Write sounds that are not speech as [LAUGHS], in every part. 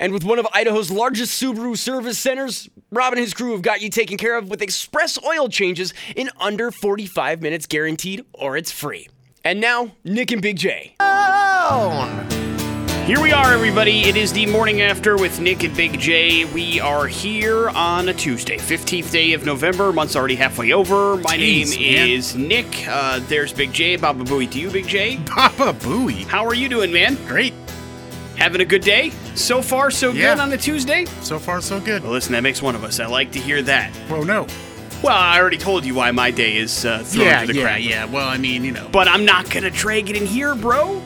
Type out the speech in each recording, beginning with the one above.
And with one of Idaho's largest Subaru service centers, Rob and his crew have got you taken care of with express oil changes in under 45 minutes guaranteed, or it's free. And now, Nick and Big J. Here we are, everybody. It is the morning after with Nick and Big J. We are here on a Tuesday, 15th day of November. Month's already halfway over. My Jeez, name man. is Nick. Uh, there's Big J. Baba Booey to you, Big J. Papa Booey. How are you doing, man? Great. Having a good day? So far, so Yeah. good on a Tuesday? So far, so good. Well, listen, that makes one of us. I like to hear that. Well, no. Well, I already told you why my day is uh, thrown Yeah, to the yeah, crap. yeah. Well, I mean, you know. But I'm not going to drag it in here, bro.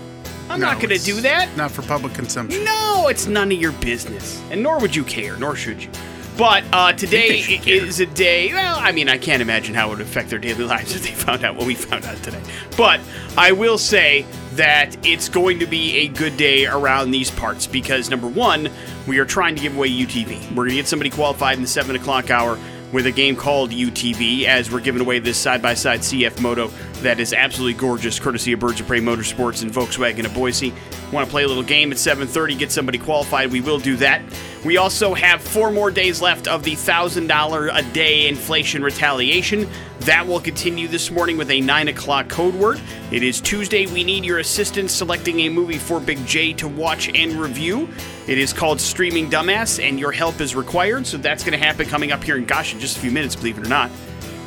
I'm no, not going to do that. Not for public consumption. No, it's none of your business. And nor would you care, nor should you. But uh, today they should i- care. is a day, well, I mean, I can't imagine how it would affect their daily [LAUGHS] lives if they found out what we found out today. But I will say that it's going to be a good day around these parts because, number one, we are trying to give away UTV. We're going to get somebody qualified in the 7 o'clock hour with a game called UTV as we're giving away this side by side CF Moto that is absolutely gorgeous, courtesy of Birds of Prey Motorsports and Volkswagen of Boise. Want to play a little game at 7:30, get somebody qualified? We will do that. We also have four more days left of the thousand dollar a day inflation retaliation. That will continue this morning with a nine o'clock code word. It is Tuesday. We need your assistance selecting a movie for Big J to watch and review. It is called Streaming Dumbass, and your help is required. So that's going to happen coming up here in gosh in just a few minutes, believe it or not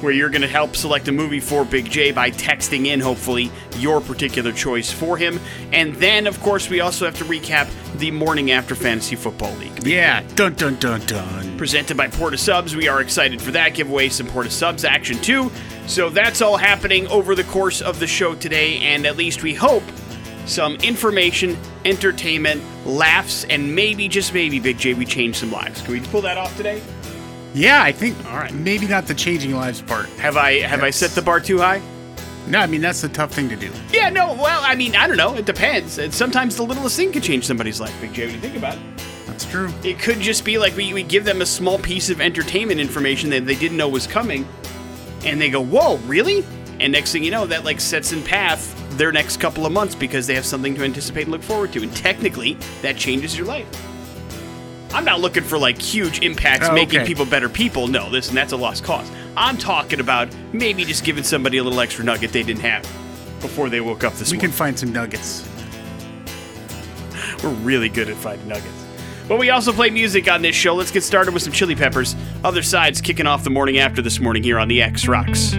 where you're going to help select a movie for Big J by texting in, hopefully, your particular choice for him. And then, of course, we also have to recap the morning after Fantasy Football League. Yeah. Dun, dun, dun, dun. Presented by Port of Subs. We are excited for that. Give away some Port of Subs action, too. So that's all happening over the course of the show today, and at least we hope some information, entertainment, laughs, and maybe, just maybe, Big J, we change some lives. Can we pull that off today? Yeah, I think. All right. Maybe not the changing lives part. Have I have I set the bar too high? No, I mean that's the tough thing to do. Yeah, no, well, I mean, I don't know. It depends. And sometimes the littlest thing could change somebody's life, Big J, when you think about it. That's true. It could just be like we, we give them a small piece of entertainment information that they didn't know was coming, and they go, whoa, really? And next thing you know, that like sets in path their next couple of months because they have something to anticipate and look forward to. And technically, that changes your life. I'm not looking for like huge impacts Oh, making okay. people better people. No, listen, that's a lost cause. I'm talking about maybe just giving somebody a little extra nugget they didn't have before they woke up this We morning. We can find some nuggets. We're really good at finding nuggets. But we also play music on this show. Let's get started with some Chili Peppers. Other sides kicking off the morning after this morning here on the X Rocks.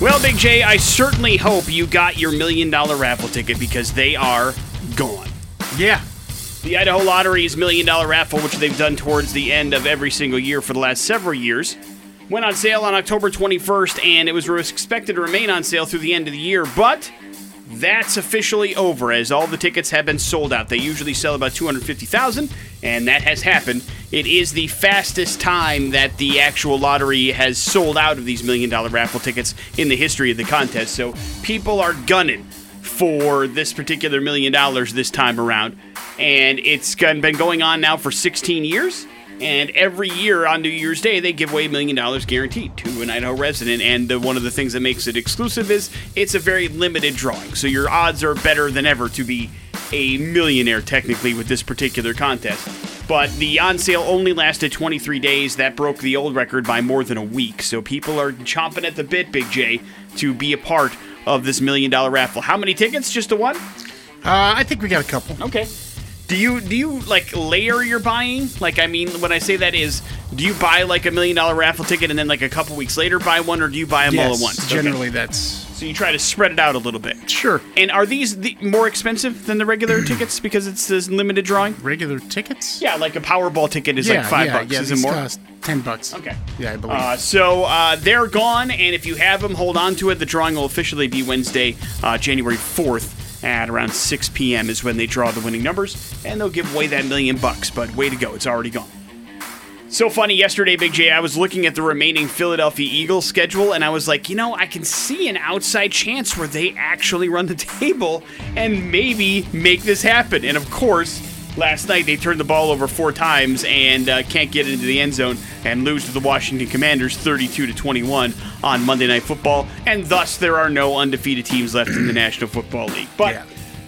Well, Big J, I certainly hope you got your million dollar raffle ticket because they are gone. Yeah. The Idaho Lottery's million dollar raffle, which they've done towards the end of every single year for the last several years, went on sale on October 21st, and it was expected to remain on sale through the end of the year, but that's officially over as all the tickets have been sold out. They usually sell about 250,000, and that has happened. It is the fastest time that the actual lottery has sold out of these million dollar raffle tickets in the history of the contest. So people are gunning for this particular million dollars this time around. And it's been going on now for 16 years. And every year on New Year's Day, they give away a million dollars guaranteed to an Idaho resident. And uh, one of the things that makes it exclusive is it's a very limited drawing. So your odds are better than ever to be a millionaire, technically, with this particular contest. But the on sale only lasted 23 days. That broke the old record by more than a week. So people are chomping at the bit, Big J, to be a part of this million dollar raffle. How many tickets? Just the one? Uh, I think we got a couple. Okay. Do you do you like layer your buying? Like I mean, when I say that is, do you buy like a million dollar raffle ticket and then like a couple weeks later buy one, or do you buy them all at once? Okay. generally that's So you try to spread it out a little bit. sure. And are these the, more expensive than the regular [CLEARS THROAT] tickets because it's this limited drawing? Regular tickets? Yeah, like a Powerball ticket is yeah, like five yeah, bucks. Yeah, is it more? cost ten bucks. Okay. Yeah, I believe. Uh, so uh, they're gone, and if you have them, hold on to it. The drawing will officially be Wednesday, uh, January 4th. At around 6 p.m. is when they draw the winning numbers, and they'll give away that million bucks. But way to go, it's already gone. So funny, yesterday, Big J, I was looking at the remaining Philadelphia Eagles schedule, and I was like, you know, I can see an outside chance where they actually run the [LAUGHS] table and maybe make this happen. And of course, last night they turned the ball over four times and uh, can't get into the end zone and lose to the Washington Commanders 32 to 21 on Monday Night Football, and thus there are no undefeated teams left in the National Football League. But Yeah.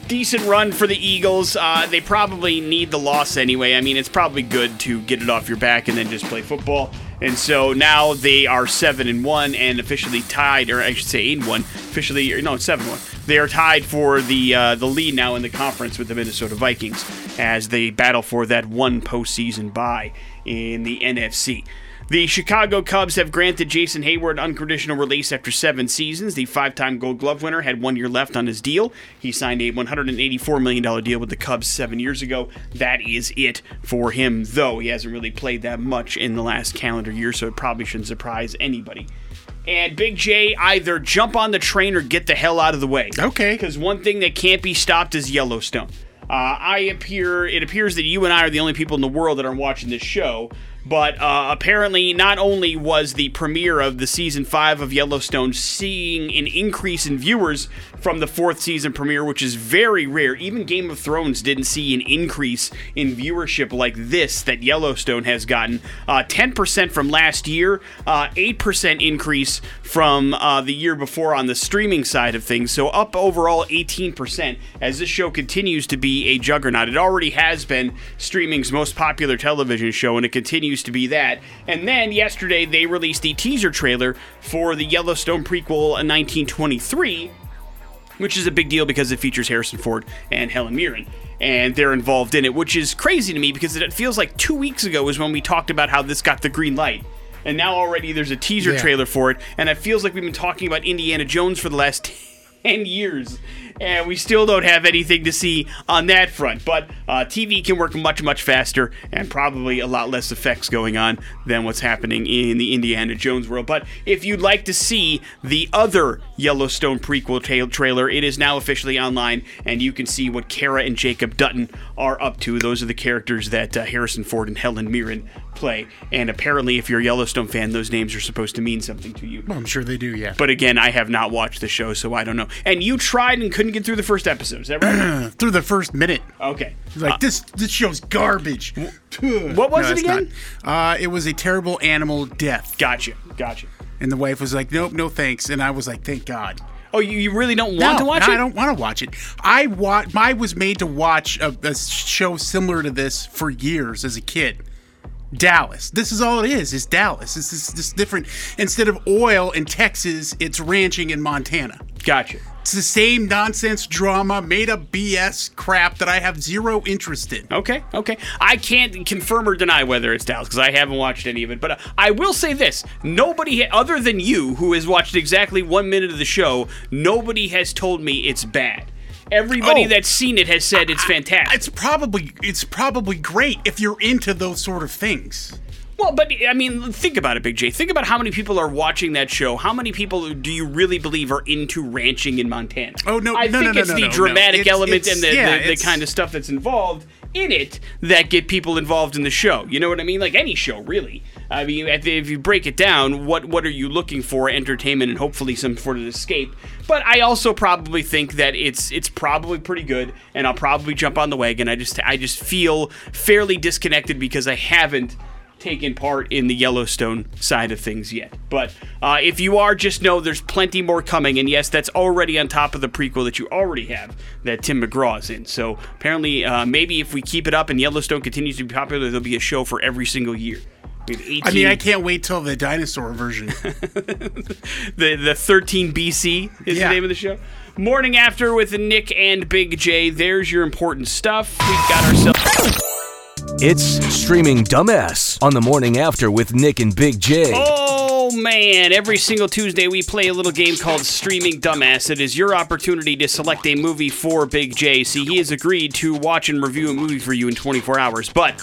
decent run for the Eagles. Uh, they probably need the loss anyway. I mean, it's probably good to get it off your back and then just play football. And so now they are seven and one and officially tied, or I should say eight and one. Officially, no, it's seven one. They are tied for the uh, the lead now in the conference with the Minnesota Vikings as they battle for that one postseason bye in the NFC. The Chicago Cubs have granted Jason Heyward unconditional release after seven seasons. The five time Gold Glove winner had one year left on his deal. He signed a $184 million deal with the Cubs seven years ago. That is it for him, though. He hasn't really played that much in the last calendar year, so it probably shouldn't surprise anybody. And Big J, either jump on the train or get the hell out of the way. Okay. Because one thing that can't be stopped is Yellowstone. Uh, I appear. It appears that you and I are the only people in the world that are watching this show. But uh, apparently, not only was the premiere of the season five of Yellowstone seeing an increase in viewers from the fourth season premiere, which is very rare. Even Game of Thrones didn't see an increase in viewership like this that Yellowstone has gotten. Uh, 10% from last year, uh, 8% increase from uh, the year before on the streaming side of things. So up overall 18% as this show continues to be a juggernaut. It already has been streaming's most popular television show, and it continues to be that. And then yesterday they released the teaser trailer for the Yellowstone prequel in 1923 which is a big deal because it features Harrison Ford and Helen Mirren. And they're involved in it, which is crazy to me because it feels like two weeks ago is when we talked about how this got the green light. And now already there's a teaser Yeah. trailer for it. And it feels like we've been talking about Indiana Jones for the last [LAUGHS] 10 years. And we still don't have anything to see on that front. But uh, TV can work much, much faster and probably a lot less effects going on than what's happening in the Indiana Jones world. But if you'd like to see the other Yellowstone prequel ta- trailer, it is now officially online, and you can see what Cara and Jacob Dutton are up to. Those are the characters that uh, Harrison Ford and Helen Mirren play. And apparently, if you're a Yellowstone fan, those names are supposed to mean something to you. Well, I'm sure they do, yeah. But again, I have not watched the show, so I don't know. And you tried and couldn't get through the first episode. Is that right? [CLEARS THROAT] Through the first minute, okay. he's like, this this show's garbage. what was No, it it's not. again? Uh, it was a terrible animal death. Gotcha. Gotcha. And the wife was like, nope, no thanks. And I was like, thank God. Oh, you, you really don't want to watch no, it? I don't want to watch it. I wa- I was made to watch a, a show similar to this for years as a kid. Dallas. This is all it is. Is Dallas. This is this different. Instead of oil in Texas, it's ranching in Montana. Gotcha. It's the same nonsense drama, made up BS crap that I have zero interest in. Okay, okay. I can't confirm or deny whether it's Dallas because I haven't watched any of it. But uh, I will say this: nobody, other than you, who has watched exactly one minute of the show, nobody has told me it's bad. Everybody Oh. that's seen it has said it's fantastic. It's probably it's probably great if you're into those sort of things. Well, but I mean, think about it, Big J. Think about how many people are watching that show. How many people do you really believe are into ranching in Montana? Oh, no- I no, think no, no, it's the dramatic element and the, yeah, the, the kind of stuff that's involved in it that get people involved in the show. You know what I mean? Like any show, really. I mean, if you break it down, what what are you looking for? Entertainment and hopefully some sort of escape. But I also probably think that it's it's probably pretty good, and I'll probably jump on the wagon. I just I just feel fairly disconnected because I haven't taken part in the Yellowstone side of things yet. But uh, if you are, just know there's plenty more coming. And yes, that's already on top of the prequel that you already have that Tim McGraw is in. So apparently, uh, maybe if we keep it up and Yellowstone continues to be popular, there'll be a show for every single year. We have 18, I mean, I can't wait till the dinosaur version. [LAUGHS] the the 13 BC is Yeah. the name of the show. Morning after with Nick and Big J. There's your important stuff. We've got ourselves. It's Streaming Dumbass on the morning after with Nick and Big J. Oh man, every single Tuesday we play a little game called Streaming Dumbass. It is your opportunity to select a movie for Big J. See, he has agreed to watch and review a movie for you in 24 hours, but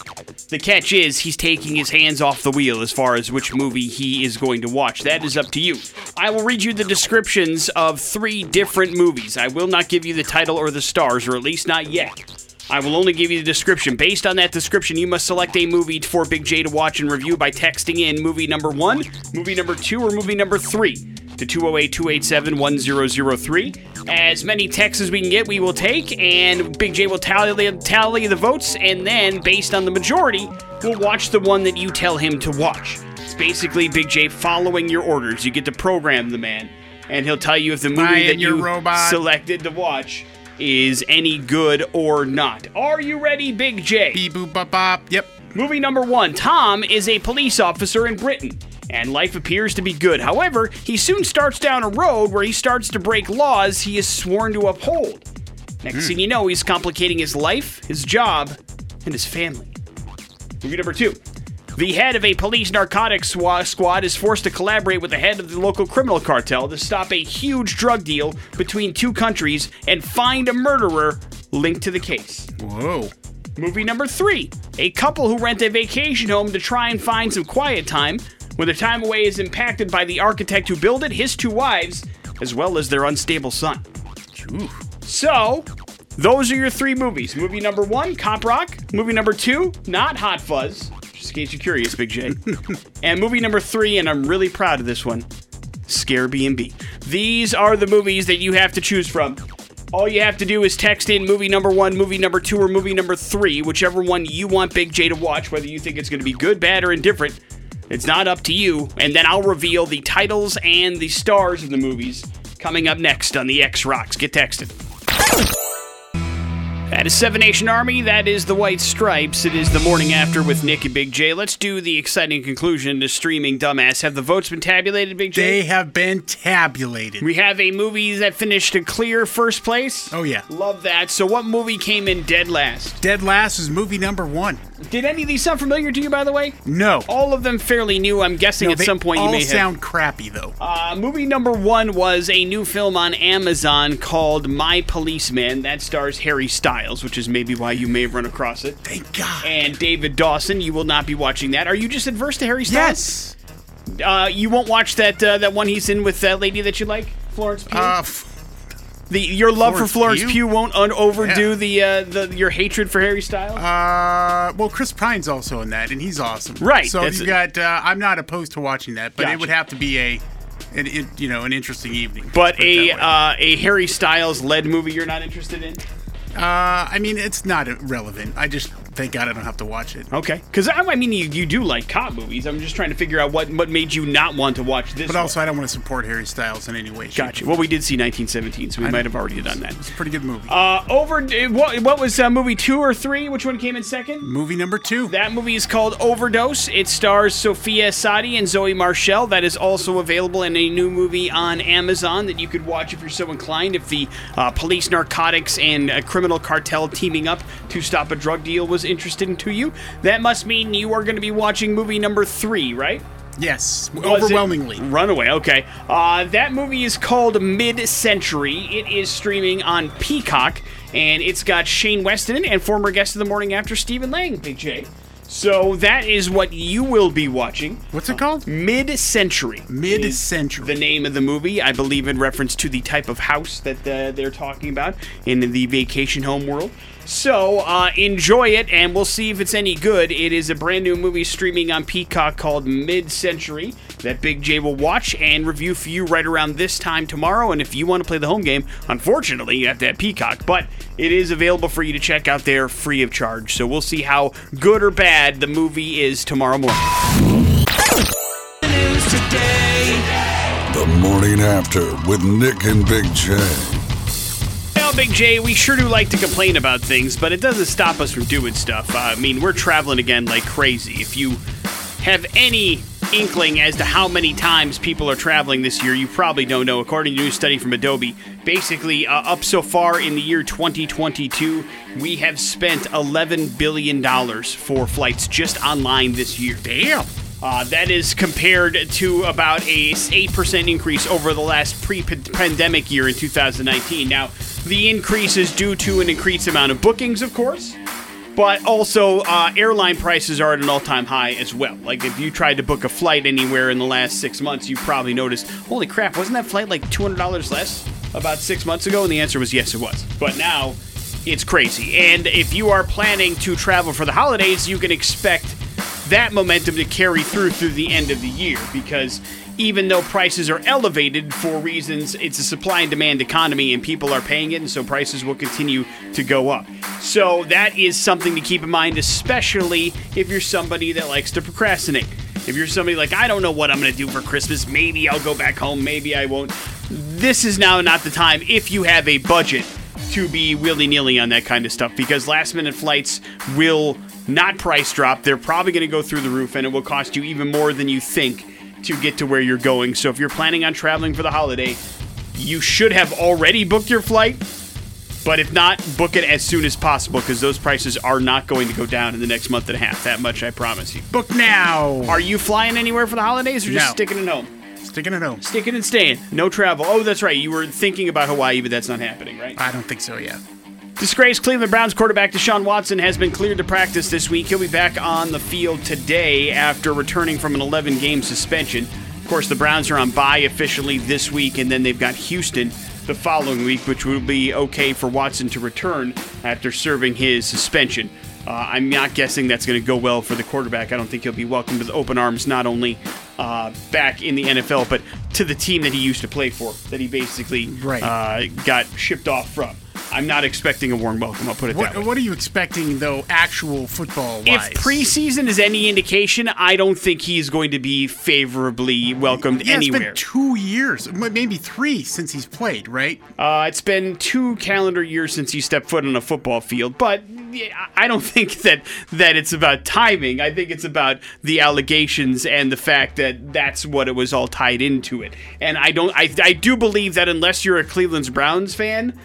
The catch is he's taking his hands off the wheel as far as which movie he is going to watch. That is up to you. I will read you the descriptions of three different movies. I will not give you the title or the stars, or at least not yet. I will only give you the description. Based on that description, you must select a movie for Big J to watch and review by texting in movie number one, movie number two, or movie number three to 208 287 1003. As many texts as we can get, we will take, and Big J will tally, tally the votes, and then, based on the majority, we'll watch the one that you tell him to watch. It's basically Big J following your orders. You get to program the man, and he'll tell you if the movie Ryan, that you robot. selected to watch is any good or not. Are you ready, Big J? Beep boop bop bop. Yep. Movie number one Tom is a police officer in Britain, and life appears to be good. However, he soon starts down a road where he starts to break laws he is sworn to uphold. Next hmm. thing you know, he's complicating his life, his job, and his family. Movie number two. The head of a police narcotics squad is forced to collaborate with the head of the local criminal cartel to stop a huge drug deal between two countries and find a murderer linked to the case. Whoa. Movie number three a couple who rent a vacation home to try and find some quiet time. When their time away is impacted by the architect who built it, his two wives, as well as their unstable son. Ooh. So, those are your three movies. Movie number one, Cop Rock. Movie number two, not Hot Fuzz. Just in case you're curious, Big J. and movie number three, and I'm really proud of this one, Scare B&B. These are the movies that you have to choose from. All you have to do is text in movie number one, movie number two, or movie number three, whichever one you want Big J to watch, whether you think it's going to be good, bad, or indifferent. It's not up to you. And then I'll reveal the titles and the stars of the movies coming up next on the X Rocks. Get texted. That is Seven Nation Army. That is the White Stripes. It is the morning after with Nick and Big J. Let's do the exciting conclusion to streaming Dumbass. Have the votes been tabulated, Big J? They have been tabulated. We have a movie that finished a clear first place. Oh, yeah. Love that. So, what movie came in dead last? Dead Last is movie number one. Did any of these sound familiar to you, by the way? No. All of them fairly new. I'm guessing No, at some point you may have. sound crappy though. Uh, movie number one was a new film on Amazon called My Policeman. That stars Harry Styles, which is maybe why you may have run across it. Thank God. And David Dawson. You will not be watching that. Are you just adverse to Harry Styles? yes. Uh, you won't watch that uh, that one he's in with that lady that you like, Florence Pugh. Uh, the your love for Florence Florence Pugh? Pugh, won't un- overdo Yeah. the uh, the your hatred for Harry Styles. uh, well, Chris Pine's also in that, and he's awesome. Right, So you got. Uh, I'm not opposed to watching that, but Gotcha. it would have to be a, an, you know, an interesting evening. but a uh, a Harry Styles led movie you're not interested in. Uh, I mean, it's not relevant. I just thank God I don't have to watch it. Okay, because I, I mean you, you do like cop movies. I'm just trying to figure out what what made you not want to watch this. But one. also, I don't want to support Harry Styles in any way. Gotcha. Well, we did see 1917, so we might have already done that. It's a pretty good movie. Uh, over. What, what was uh, movie two or three? Which one came in second? movie number two. That movie is called Overdose. It stars Sofia Essaïdi and Zoe Marshall. That is also available in a new movie on Amazon that you could watch if you're so inclined. If the uh, police, narcotics, and uh, criminal cartel teaming up to stop a drug deal was interesting to you, that must mean you are going to be watching movie number three, right? yes, Was it- overwhelmingly. Runaway, okay. Uh, that movie is called Mid Century. It is streaming on Peacock, and it's got Shane West in it and former guest of the morning after Stephen Lang, Big J. So that is what you will be watching. What's it called? Mid Century. Mid-century. The name of the movie, I believe, in reference to the type of house that uh, they're talking about in the vacation home world. So uh, enjoy it, and we'll see if it's any good. It is a brand new movie streaming on Peacock called Mid Century that Big J will watch and review for you right around this time tomorrow. And if you want to play the home game, unfortunately, you have to have Peacock, but it is available for you to check out there free of charge. So we'll see how good or bad the movie is tomorrow morning. The morning after with Nick and Big J. Big J, we sure do like to complain about things, but it doesn't stop us from doing stuff. Uh, I mean, we're traveling again like crazy. If you have any inkling as to how many times people are traveling this year, you probably don't know. According to a new study from Adobe, basically, uh, up so far in the year 2022, we have spent $11 billion for flights just online this year. Damn. Uh, that is compared to about a 8% increase over the last pre-pandemic year in 2019. Now, the increase is due to an increased amount of bookings, of course, But also, uh, airline prices are at an all time high as well. Like, if you tried to book a flight anywhere in the last six months, you probably noticed, holy crap, wasn't that flight like $200 less about six months ago? And the answer was yes, it was. But now, it's crazy. And if you are planning to travel for the holidays, you can expect that momentum to carry through through the end of the year because even though prices are elevated for reasons it's a supply and demand economy and people are paying it and so prices will continue to go up. So that is something to keep in mind especially if you're somebody that likes to procrastinate. If you're somebody like I don't know what I'm going to do for Christmas, maybe I'll go back home, maybe I won't. This is now not the time if you have a budget to be willy nilly on that kind of stuff because last minute flights will not price drop. They're probably going to go through the roof and it will cost you even more than you think to get to where you're going. So if you're planning on traveling for the holiday, you should have already booked your flight. But if not, book it as soon as possible because those prices are not going to go down in the next month and a half. That much I promise you. Book now. Are you flying anywhere for the holidays or just No. sticking at home? Sticking at home. Sticking and staying. No travel. Oh, that's right. You were thinking about Hawaii, but that's not happening, right? I don't think so yet. Disgraced Cleveland Browns quarterback Deshaun Watson has been cleared to practice this week. He'll be back on the field today after returning from an 11 game suspension. Of course, the Browns are on bye officially this week, and then they've got Houston the following week, which will be okay for Watson to return after serving his suspension. Uh, I'm not guessing that's going to go well for the quarterback. I don't think he'll be welcomed with open arms, not only uh, back in the NFL, but to the team that he used to play for, that he basically Right. uh, got shipped off from. I'm not expecting a warm welcome. I'll put it that way. What, what are you expecting though, actual football if preseason is any indication, I don't think he's going to be favorably welcomed yeah, it's anywhere. been two years, maybe three since he's played, right? Uh, it's been two calendar years since he stepped foot on a football field, but I don't [LAUGHS] think that that it's about timing. I think it's about the allegations and the fact that that's what it was all tied into it. And I don't, I, I do believe that unless you're a Cleveland's Browns fan.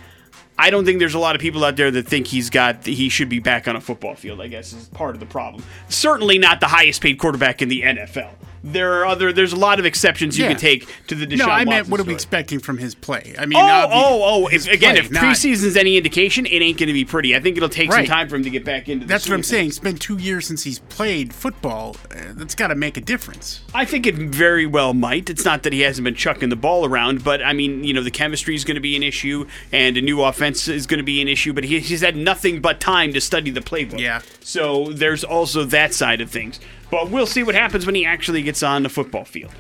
I don't think there's a lot of people out there that think he's got he should be back on a football field. I guess is part of the problem. Certainly not the highest paid quarterback in the NFL. There are other. There's a lot of exceptions you Yeah. can take to the Deshaun no, I meant Watson what are we expecting from his play? I mean, Oh, oh, oh! If, again, play, if not- preseason's any indication, it ain't going to be pretty. I think it'll take some time for him to get back into. The That's what I'm saying. It's been two years since he's played football. Uh, that's got to make a difference. I think it very well might. It's not that he hasn't been chucking the ball around, but I mean, you know, the chemistry is going to be an issue, and a new offense is going to be an issue. But he, he's had nothing but time to study the playbook. Yeah. So there's also that side of things. But we'll see what happens when he actually gets on the football field.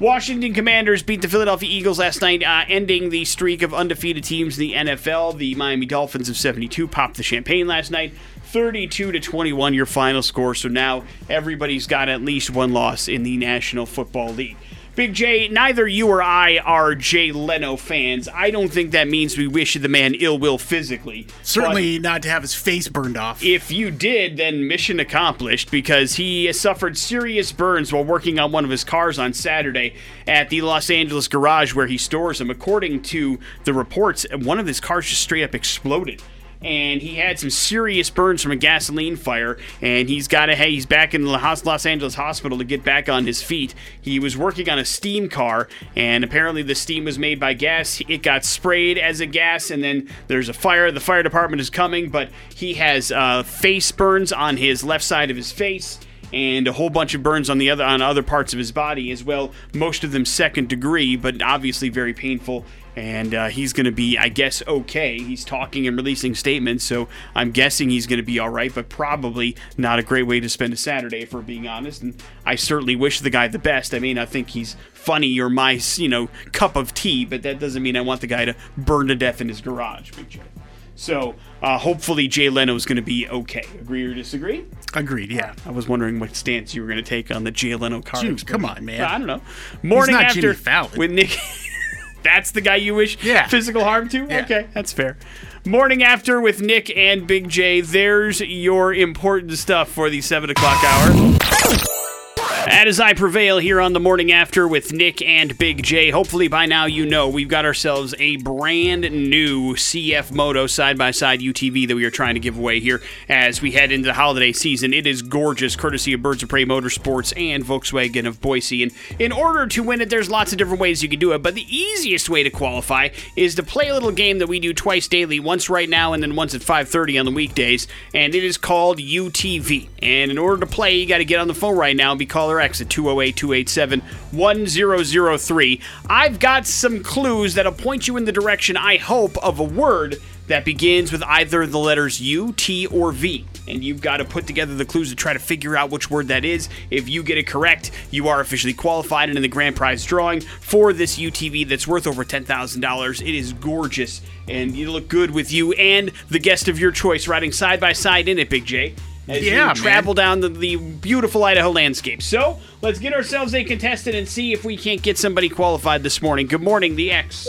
Washington Commanders beat the Philadelphia Eagles last night, uh, ending the streak of undefeated teams in the NFL. The Miami Dolphins of 72 popped the champagne last night. 32 to 21 your final score. So now everybody's got at least one loss in the National Football League. Big J, neither you or I are Jay Leno fans. I don't think that means we wish the man ill will physically. Certainly not to have his face burned off. If you did, then mission accomplished because he suffered serious burns while working on one of his cars on Saturday at the Los Angeles garage where he stores them. According to the reports, one of his cars just straight up exploded. And he had some serious burns from a gasoline fire, and he's got a Hey, he's back in the Los Angeles hospital to get back on his feet. He was working on a steam car, and apparently the steam was made by gas. It got sprayed as a gas, and then there's a fire. The fire department is coming, but he has uh, face burns on his left side of his face and a whole bunch of burns on the other on other parts of his body as well. Most of them second degree, but obviously very painful. And uh, he's going to be, I guess, okay. He's talking and releasing statements, so I'm guessing he's going to be all right. But probably not a great way to spend a Saturday, if we're being honest. And I certainly wish the guy the best. I may not think he's funny or my, you know, cup of tea, but that doesn't mean I want the guy to burn to death in his garage. Big. So uh, hopefully Jay Leno is going to be okay. Agree or disagree? Agreed. Yeah. I was wondering what stance you were going to take on the Jay Leno car. Dude, come on, man. I don't know. Morning not after with Nick. That's the guy you wish Yeah. physical harm to. Yeah. Okay, that's fair. Morning after with Nick and Big J. There's your important stuff for the seven o'clock hour. That is I Prevail here on the morning after with Nick and Big J. Hopefully, by now, you know we've got ourselves a brand new CF Moto side by side UTV that we are trying to give away here as we head into the holiday season. It is gorgeous, courtesy of Birds of Prey Motorsports and Volkswagen of Boise. And in order to win it, there's lots of different ways you can do it, but the easiest way to qualify is to play a little game that we do twice daily, once right now and then once at 5:30 on the weekdays, and it is called UTV. And in order to play, you got to get on the phone right now and be caller At 208 287 1003. I've got some clues that'll point you in the direction, I hope, of a word that begins with either the letters U, T, or V. And you've got to put together the clues to try to figure out which word that is. If you get it correct, you are officially qualified and in the grand prize drawing for this UTV that's worth over $10,000. It is gorgeous and you look good with you and the guest of your choice riding side by side in it, Big J as Yeah, you man. travel down the, the beautiful Idaho landscape. So let's get ourselves a contestant and see if we can't get somebody qualified this morning. Good morning, the X.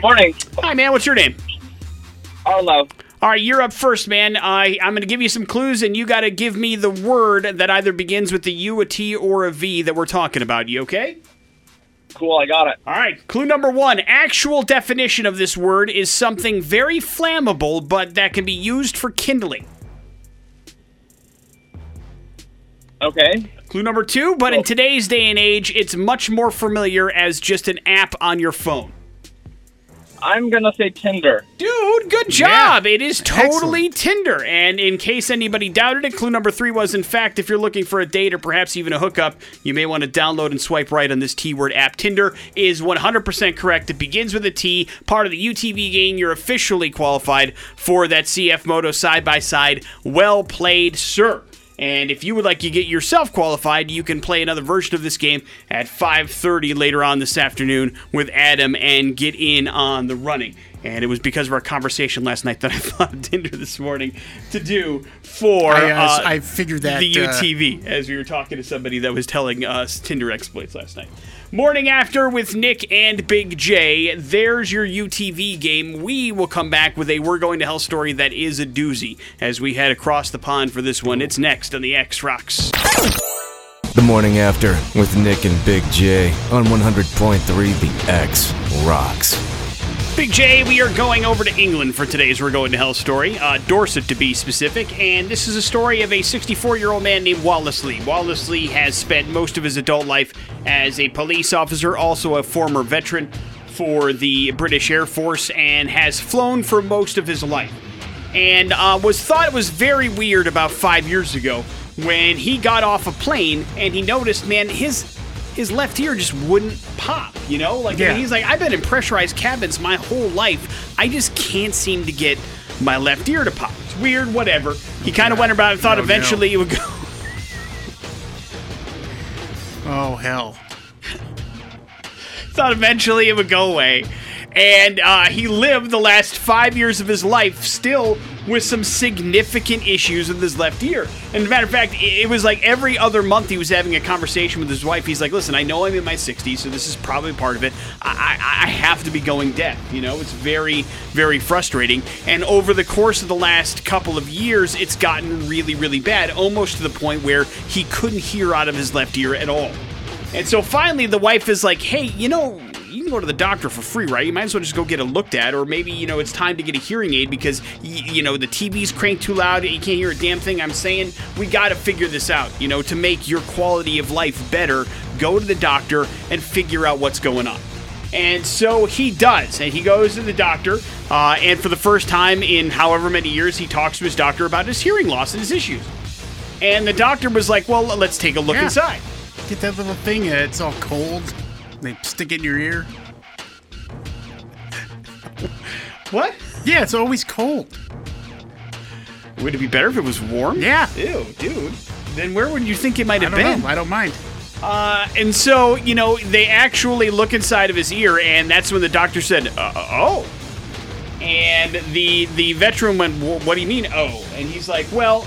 Morning, Hi, man. What's your name? Arlo. All right, you're up first, man. I I'm going to give you some clues, and you got to give me the word that either begins with the U, a T, or a V that we're talking about. You okay? Cool, I got it. All right. Clue number one. Actual definition of this word is something very flammable, but that can be used for kindling. Okay. Clue number two, but in today's day and age, it's much more familiar as just an app on your phone. I'm gonna say Tinder. Dude, good job. Yeah. It is totally Tinder. And in case anybody doubted it, clue number three was in fact, if you're looking for a date or perhaps even a hookup, you may want to download and swipe right on this T word app. Tinder is 100% correct. It begins with a T, part of the UTV game. You're officially qualified for that CF Moto side by side. Well played, sir. And if you would like to get yourself qualified, you can play another version of this game at 5:30 later on this afternoon with Adam and get in on the running. And it was because of our conversation last night that I [LAUGHS] thought of Tinder this morning to do for I, uh, uh, I figured that the uh, UTV as we were talking to somebody that was telling us Tinder exploits last night. Morning after with Nick and Big J. There's your UTV game. We will come back with a We're Going to Hell story that is a doozy as we head across the pond for this one. It's next on the X Rocks. The morning after with Nick and Big J on 100.3 The X Rocks. Big J, we are going over to England for today's We're Going to Hell story, uh, Dorset to be specific, and this is a story of a 64 year old man named Wallace Lee. Wallace Lee has spent most of his adult life as a police officer, also a former veteran for the British Air Force, and has flown for most of his life. And uh, was thought it was very weird about five years ago when he got off a plane and he noticed, man, his his left ear just wouldn't pop. You know, like I mean, he's like, I've been in pressurized cabins my whole life. I just can't seem to get my left ear to pop. It's weird, whatever. He kind of went about it and thought Oh, no. eventually it would go. Oh hell. [LAUGHS] thought eventually it would go away. And uh, he lived the last five years of his life still with some significant issues with his left ear. And as a matter of fact, it was like every other month he was having a conversation with his wife. He's like, listen, I know I'm in my 60s, so this is probably part of it. I, I, I have to be going deaf. You know, it's very, very frustrating. And over the course of the last couple of years, it's gotten really, really bad, almost to the point where he couldn't hear out of his left ear at all. And so finally, the wife is like, hey, you know, you can go to the doctor for free, right? You might as well just go get it looked at, or maybe, you know, it's time to get a hearing aid because, y- you know, the TV's cranked too loud, you can't hear a damn thing I'm saying. We got to figure this out, you know, to make your quality of life better. Go to the doctor and figure out what's going on. And so he does, and he goes to the doctor, uh, and for the first time in however many years, he talks to his doctor about his hearing loss and his issues. And the doctor was like, well, let's take a look Yeah. inside. Get that little thing. It's all cold. They stick it in your ear. What? Yeah, it's always cold. Would it be better if it was warm? Yeah. Ew, dude. Then where would you think it might I have don't been? know. I don't mind. Uh, and so, you know, they actually look inside of his ear, and that's when the doctor said, uh, "Oh." And the the veteran went, "Wh- "What do you mean, oh?" And he's like, "Well,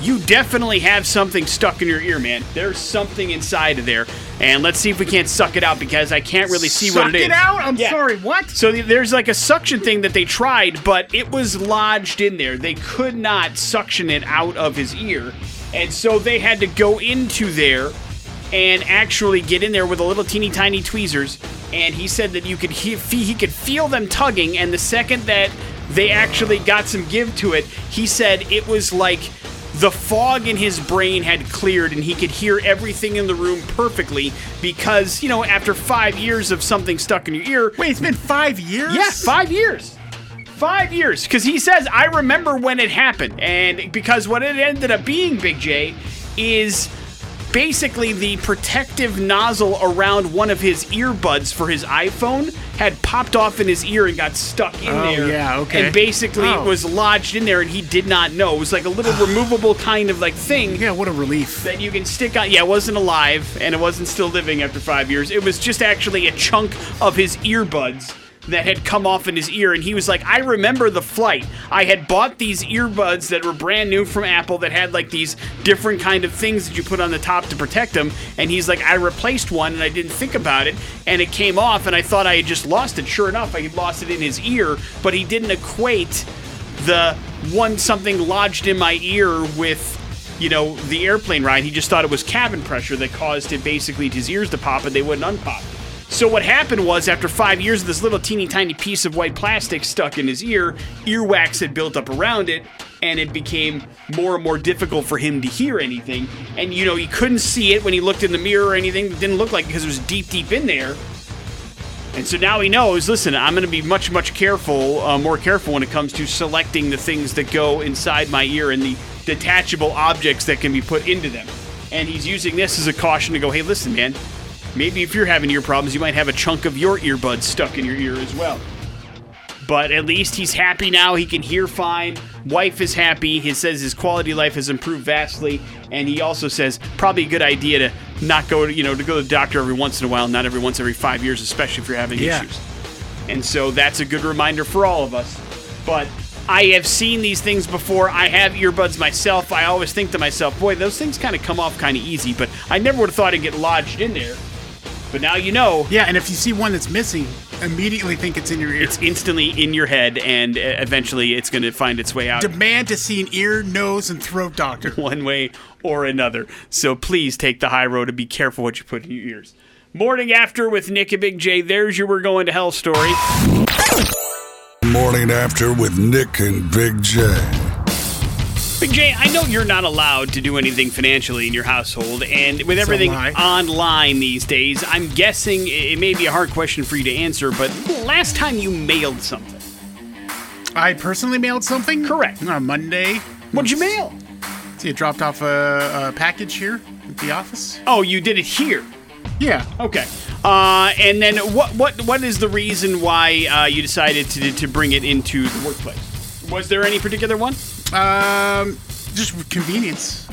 you definitely have something stuck in your ear, man. There's something inside of there, and let's see if we can't suck it out because I can't really see Suck what it is." Suck it out? I'm Yeah. sorry. What? So there's like a suction thing that they tried, but it was lodged in there. They could not suction it out of his ear. And so they had to go into there and actually get in there with a little teeny tiny tweezers. And he said that you could he, he could feel them tugging, and the second that they actually got some give to it, he said it was like the fog in his brain had cleared and he could hear everything in the room perfectly because, you know, after five years of something stuck in your ear. Wait, it's been five years? Yeah, five years. Five years. Because he says, I remember when it happened. And because what it ended up being, Big J, is basically the protective nozzle around one of his earbuds for his iPhone had popped off in his ear and got stuck in Oh, there. yeah, okay. And basically Oh. it was lodged in there and he did not know. It was like a little [SIGHS] removable kind of like thing Yeah, what a relief. that you can stick on. Yeah, it wasn't alive and it wasn't still living after five years. It was just actually a chunk of his earbuds that had come off in his ear. And he was like, I remember the flight. I had bought these earbuds that were brand new from Apple that had like these different kind of things that you put on the top to protect them. And he's like, I replaced one and I didn't think about it. And it came off and I thought I had just lost it. Sure enough, I had lost it in his ear, but he didn't equate the one something lodged in my ear with you know, the airplane ride. He just thought it was cabin pressure that caused it basically his ears to pop and they wouldn't unpop. So what happened was after five years of this little teeny tiny piece of white plastic stuck in his ear, earwax had built up around it, and it became more and more difficult for him to hear anything. And you know, he couldn't see it when he looked in the mirror or anything. It didn't look like because it was deep, deep in there. And so now he knows. Listen, I'm going to be much, much careful, uh, more careful when it comes to selecting the things that go inside my ear and the detachable objects that can be put into them. And he's using this as a caution to go, hey, listen, man, maybe if you're having ear problems, you might have a chunk of your earbud stuck in your ear as well. But at least he's happy now. He can hear fine. Wife is happy. He says his quality of life has improved vastly, and he also says probably a good idea to not go to you know to go to the doctor every once in a while, not every once every five years, especially if you're having Yeah. issues. And so that's a good reminder for all of us. But I have seen these things before. I have earbuds myself. I always think to myself, boy, those things kind of come off kind of easy, but I never would have thought it'd get lodged in there. But now you know. Yeah, and if you see one that's missing, immediately think it's in your ear. It's instantly in your head, and uh, eventually it's going to find its way out Demand to see an ear, nose, and throat doctor. [LAUGHS] one way or another. So please take the high road and be careful what you put in your ears. Morning after with Nick and Big J. There's your We're Going to Hell story. Morning after with Nick and Big J. Big J, I know you're not allowed to do anything financially in your household, and with everything online these days, I'm guessing it may be a hard question for you to answer, but last time you mailed something, I personally mailed something. Correct. On Monday. what'd you mail? See, I dropped off a, a package here at the office. Oh, you did it here. Yeah. Okay. Uh, and then what what what is the reason why uh, you decided to to bring it into the workplace? Was there any particular one? Um, just convenience.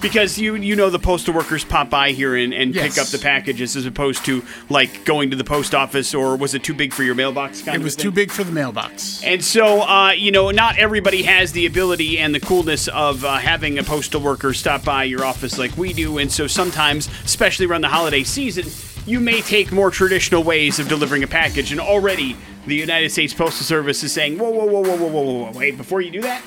Because you you know the postal workers pop by here and, and yes. pick up the packages as opposed to like going to the post office or was it too big for your mailbox? it was too big for the mailbox. And so uh, you know not everybody has the ability and the coolness of uh, having a postal worker stop by your office like we do. And so sometimes, especially around the holiday season, you may take more traditional ways of delivering a package. And already the United States Postal Service is saying, whoa, whoa, whoa, whoa, whoa, whoa, whoa, wait, before you do that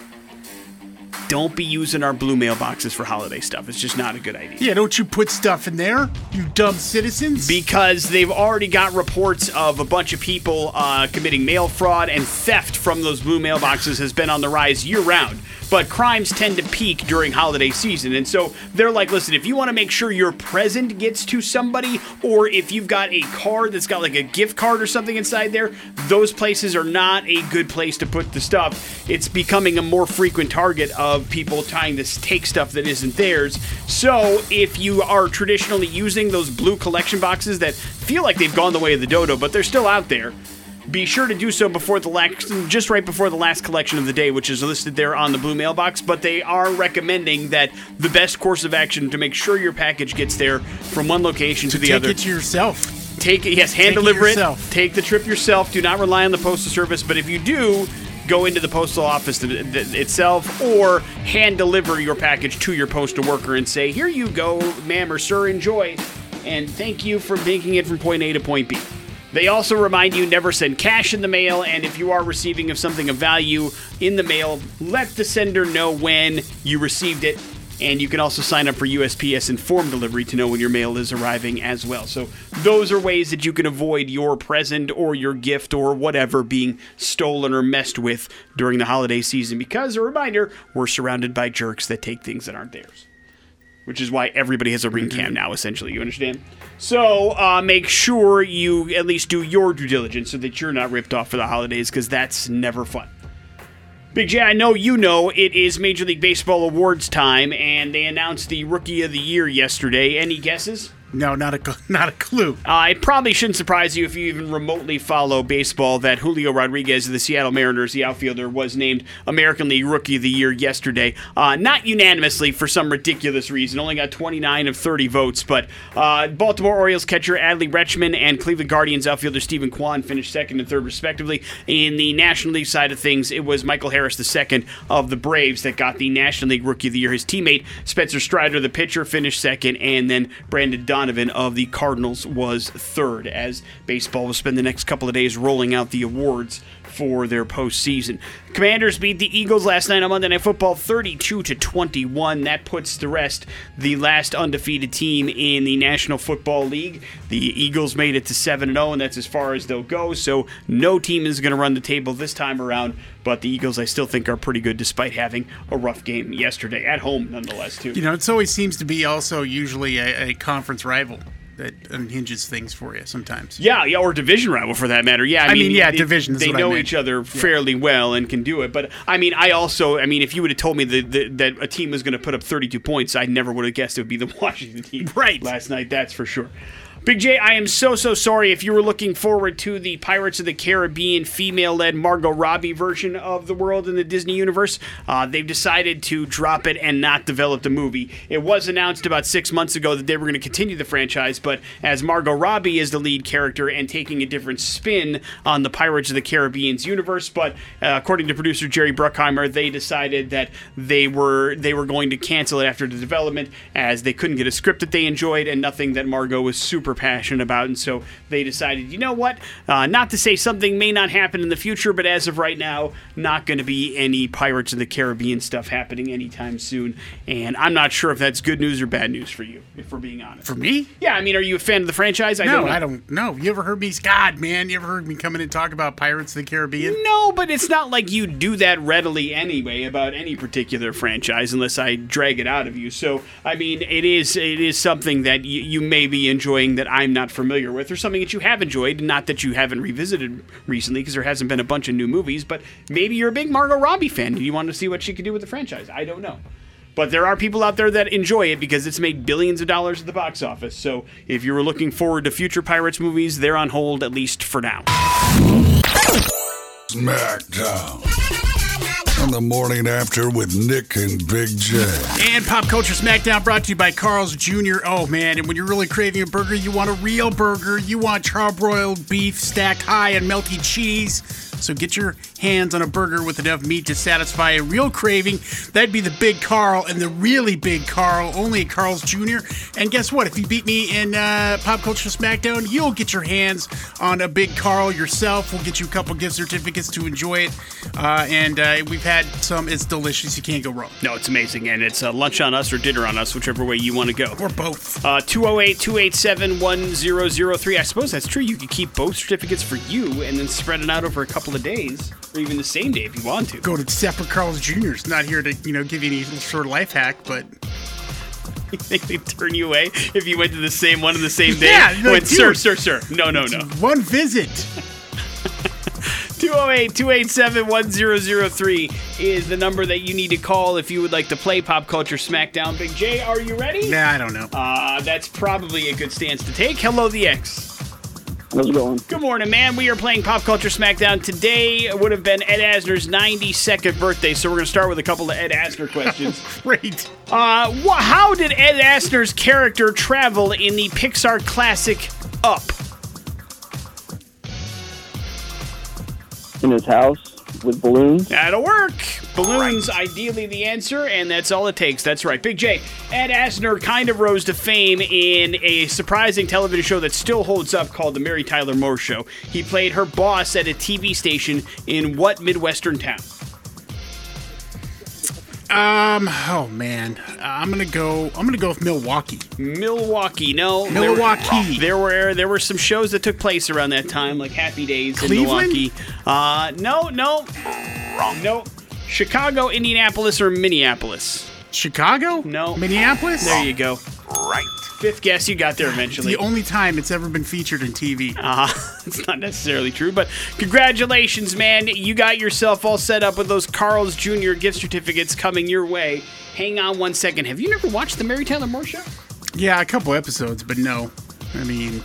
don't be using our blue mailboxes for holiday stuff. It's just not a good idea Yeah, don't you put stuff in there, you dumb citizens. because they've already got reports of a bunch of people uh, committing mail fraud and theft from those blue mailboxes has been on the rise year round. But crimes tend to peak during holiday season. And so they're like, listen, if you want to make sure your present gets to somebody, or if you've got a card that's got like a gift card or something inside there, those places are not a good place to put the stuff. It's becoming a more frequent target of people trying to take stuff that isn't theirs. So if you are traditionally using those blue collection boxes that feel like they've gone the way of the dodo, but they're still out there, be sure to do so before the last, just right before the last collection of the day, which is listed there on the blue mailbox. But they are recommending that the best course of action to make sure your package gets there from one location to, the take other. Take it to yourself. Take it, yes, hand Take deliver it. yourself. Take the trip yourself. Do not rely on the postal service. But if you do, go into the postal office itself or hand deliver your package to your postal worker and say, "Here you go, ma'am or sir, enjoy, and thank you for making it from point A to point B." They also remind you never send cash in the mail, and if you are receiving of something of value in the mail, let the sender know when you received it And you can also sign up for USPS Informed Delivery to know when your mail is arriving as well. So those are ways that you can avoid your present or your gift or whatever being stolen or messed with during the holiday season. Because, a reminder, we're surrounded by jerks that take things that aren't theirs which is why everybody has a ring cam now, essentially. You understand? So uh, make sure you at least do your due diligence so that you're not ripped off for the holidays, because that's never fun. Big J, I know you know it is Major League Baseball awards time, and they announced the Rookie of the Year yesterday. Any guesses? No, not a [LAUGHS] not a clue. Uh, it probably shouldn't surprise you if you even remotely follow baseball that Julio Rodriguez of the Seattle Mariners, the outfielder, was named American League Rookie of the Year yesterday. Uh, not unanimously for some ridiculous reason, only got 29 of 30 votes, but uh, Baltimore Orioles catcher Adley Rutschman and Cleveland Guardians outfielder Steven Kwan finished second and third, respectively. In the National League side of things, it was Michael Harris II of the Braves that got the National League Rookie of the Year. His teammate Spencer Strider, the pitcher, finished second, and then Brandon Donovan of the Cardinals was third, as baseball will spend the next couple of days rolling out the awards for their postseason. Commanders beat the Eagles last night on Monday Night Football 32 to 21. That puts the rest the last undefeated team in the National Football League. The Eagles made it to 7 0, and that's as far as they'll go. So no team is going to run the table this time around. But the Eagles, I still think, are pretty good despite having a rough game yesterday at home, nonetheless, too. You know, it always seems to be also usually a, a conference rival that unhinges things for you sometimes. Yeah, yeah, or division rival for that matter. Yeah, I, I mean, yeah, they, division They know each other fairly well and can do it. But I mean, I also, I mean, if you would have told me that, that, that a team was going to put up 32 points, I never would have guessed it would be the [LAUGHS] Washington team. Right. Last night, that's for sure. Big J, I am so so sorry if you were looking forward to the Pirates of the Caribbean female-led Margot Robbie version of the world in the Disney universe. Uh, they've decided to drop it and not develop the movie. It was announced about six months ago that they were going to continue the franchise, but as Margot Robbie is the lead character and taking a different spin on the Pirates of the Caribbean's universe, but uh, according to producer Jerry Bruckheimer, they decided that they were they were going to cancel it after the development as they couldn't get a script that they enjoyed and nothing that Margot was super passionate about, and so they decided, you know what? Uh, not to say something may not happen in the future, but as of right now, not going to be any Pirates of the Caribbean stuff happening anytime soon. And I'm not sure if that's good news or bad news for you, if we're being honest. For me? Yeah, I mean, are you a fan of the franchise? I No, don't know. I don't know. You ever heard me? God, man, you ever heard me come in and talk about Pirates of the Caribbean? No, but it's not like you do that readily anyway about any particular franchise unless I drag it out of you. So, I mean, it is it is something that you, you may be enjoying that I'm not familiar with, or something that you have enjoyed, not that you haven't revisited recently because there hasn't been a bunch of new movies. But maybe you're a big Margot Robbie fan and you want to see what she can do with the franchise. I don't know. But there are people out there that enjoy it because it's made billions of dollars at the box office. So if you were looking forward to future Pirates movies, they're on hold at least for now. SmackDown. On the morning after with Nick and Big J. And Pop Culture Smackdown brought to you by Carl's Jr. Oh man, and when you're really craving a burger, you want a real burger. You want charbroiled beef stacked high on melty cheese. So get your hands on a burger with enough meat to satisfy a real craving. That'd be the Big Carl and the really Big Carl, only at Carl's Jr. And guess what? If you beat me in uh, Pop Culture Smackdown, you'll get your hands on a Big Carl yourself. We'll get you a couple gift certificates to enjoy it. Uh, and uh, we've had some. It's delicious. You can't go wrong. No, it's amazing. And it's uh, lunch on us or dinner on us, whichever way you want to go. Or both. Uh, 208 287 1003. I suppose that's true. You could keep both certificates for you and then spread it out over a couple of days, or even the same day if you want to. go to separate Carl's Jr.'s. Not here to, you know, give you any sort of life hack, but [LAUGHS] You think they'd turn you away if you went to the same one on the same day? [LAUGHS] Yeah, you're Went, sir, sir, sir. No, no, no. one visit. [LAUGHS] 208 287 1003 is the number that you need to call if you would like to play Pop Culture Smackdown. Big J, are you ready? Nah, I don't know. Uh, that's probably a good stance to take. Hello, the X. How's it going? Good morning, man. We are playing Pop Culture Smackdown. Today would have been Ed Asner's 92nd birthday, so we're going to start with a couple of Ed Asner [LAUGHS] questions. Great. uh, wh- how did Ed Asner's character travel in the Pixar classic Up? In his house with balloons? That'll work. Balloons, ideally the answer, and that's all it takes. That's right. Big J. Ed Asner kind of rose to fame in a surprising television show that still holds up called The Mary Tyler Moore Show. He played her boss at a TV station in what Midwestern town? Um. Oh man, I'm gonna go. I'm gonna go with Milwaukee. Milwaukee, no. there were- Milwaukee. There were there were some shows that took place around that time, like Happy Days Cleveland? in Milwaukee. Uh, no, no, wrong. No, Chicago, Indianapolis, or Minneapolis. Chicago? No. Minneapolis? There you go. Right. Fifth guess, you got there eventually. The only time it's ever been featured in TV. Uh, [LAUGHS] it's not necessarily true, but congratulations, man. You got yourself all set up with those Carl's Jr. gift certificates coming your way. Hang on one second. Have you never watched the Mary Tyler Moore Show? Yeah, a couple episodes, but no. I mean,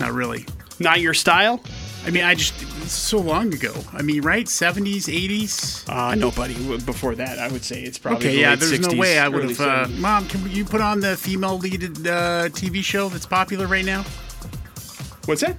not really. Not your style? I mean, I just it's so long ago. I mean, right? 70s, 80s. Uh, nobody. Before that, I would say it's probably Okay, yeah. There's 60s, no way I would have. Uh, Mom, can you put on the female leaded uh, TV show that's popular right now? What's that?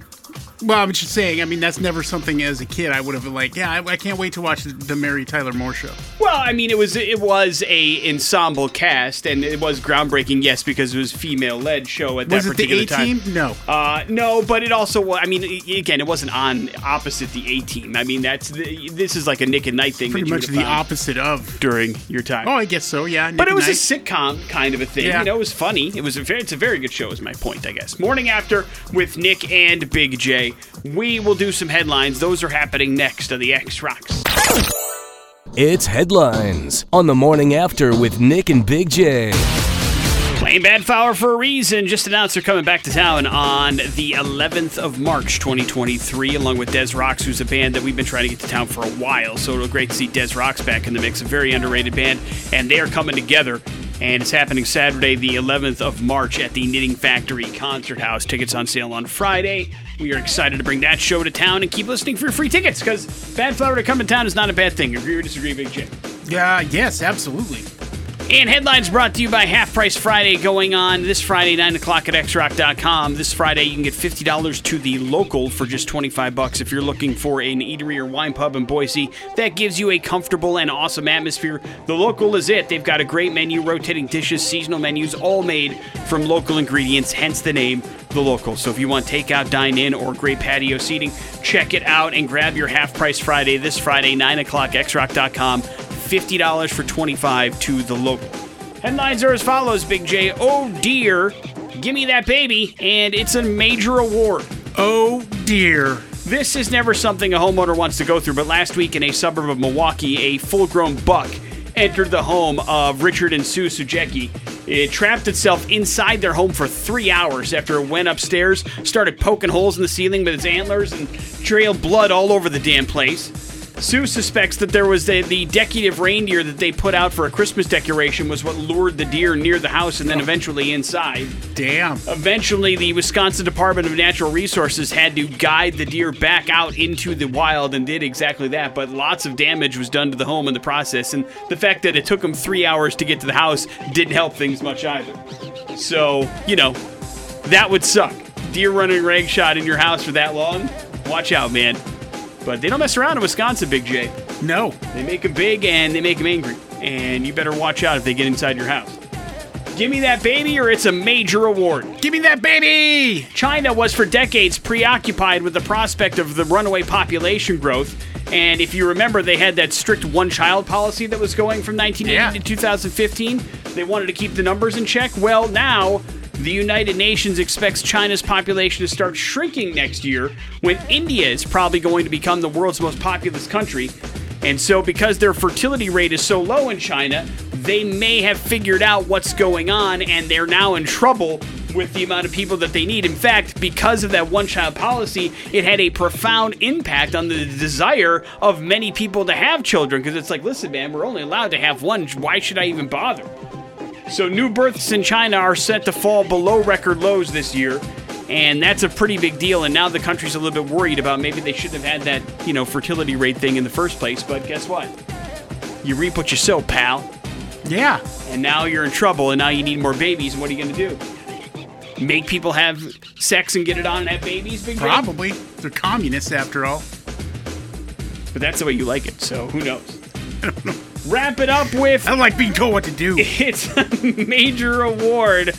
Well, I'm just saying. I mean, that's never something as a kid I would have been like. Yeah, I, I can't wait to watch the, the Mary Tyler Moore show. Well, I mean, it was it was a ensemble cast, and it was groundbreaking, yes, because it was female led show at Was that it the A time. Team? No. Uh, no, but it also, I mean, again, it wasn't on opposite the A team. I mean, that's the, this is like a Nick at Nite thing. Pretty much the opposite of. during your time. Oh, I guess so. Yeah. but it was a sitcom kind of a thing. Yeah. You know, it was funny. It was a very, it's a very good show, is my point, I guess. Morning after with Nick and Big J. We will do some headlines. Those are happening next on the X Rocks. It's headlines on the morning after with Nick and Big J. Playing Badflower for a reason. Just announced they're coming back to town on the 11th of March, 2023, along with Des Rocs, who's a band that we've been trying to get to town for a while. So it'll be great to see Des Rocs back in the mix. A very underrated band, and they are coming together. And it's happening Saturday, the 11th of March, at the Knitting Factory Concert House. Tickets on sale on Friday. We are excited to bring that show to town and keep listening for your free tickets because Badflower to come to town is not a bad thing. Agree or disagree, Big J? Yeah. Yes, absolutely. And headlines brought to you by Half Price Friday going on this Friday, 9 o'clock at xrock.com. This Friday, you can get $50 to the local for just 25 bucks if you're looking for an eatery or wine pub in Boise. That gives you a comfortable and awesome atmosphere. The local is it. They've got a great menu, rotating dishes, seasonal menus, all made from local ingredients, hence the name, The Local. So if you want takeout, dine in, or great patio seating, check it out and grab your Half Price Friday this Friday, 9 o'clock, xrock.com. $50 for 25 to the local. Headlines are as follows, Big J. Oh dear, give me that baby, and it's a major award. Oh dear. This is never something a homeowner wants to go through, but last week in a suburb of Milwaukee, a full grown buck entered the home of Richard and Sue Sujecki. It trapped itself inside their home for three hours after it went upstairs, started poking holes in the ceiling with its antlers, and trailed blood all over the damn place. Sue suspects that there was a, the decorative reindeer that they put out for a Christmas decoration was what lured the deer near the house and then oh. eventually inside. Damn. Eventually, the Wisconsin Department of Natural Resources had to guide the deer back out into the wild and did exactly that. But lots of damage was done to the home in the process. And the fact that it took them three hours to get to the house didn't help things much either. So, you know, that would suck. Deer running rag shot in your house for that long? Watch out, man. But they don't mess around in Wisconsin, Big J. No. They make them big and they make them angry. And you better watch out if they get inside your house. Give me that baby or it's a major award. Give me that baby. China was for decades preoccupied with the prospect of the runaway population growth. And if you remember, they had that strict one child policy that was going from 1980 Yeah. to 2015. They wanted to keep the numbers in check. Well, now the United Nations expects China's population to start shrinking next year when India is probably going to become the world's most populous country. And so, because their fertility rate is so low in China, they may have figured out what's going on and they're now in trouble with the amount of people that they need. In fact, because of that one child policy, it had a profound impact on the desire of many people to have children. Because it's like, listen, man, we're only allowed to have one. Why should I even bother? So, new births in China are set to fall below record lows this year. And that's a pretty big deal. And now the country's a little bit worried about maybe they shouldn't have had that, you know, fertility rate thing in the first place. But guess what? You reap what you sow, pal. Yeah. And now you're in trouble, and now you need more babies. And what are you going to do? Make people have sex and get it on and have babies, Big? Probably. They're communists after all. But that's the way you like it, so who knows? [LAUGHS] Wrap it up with I don't like being told what to do. [LAUGHS] it's a major award.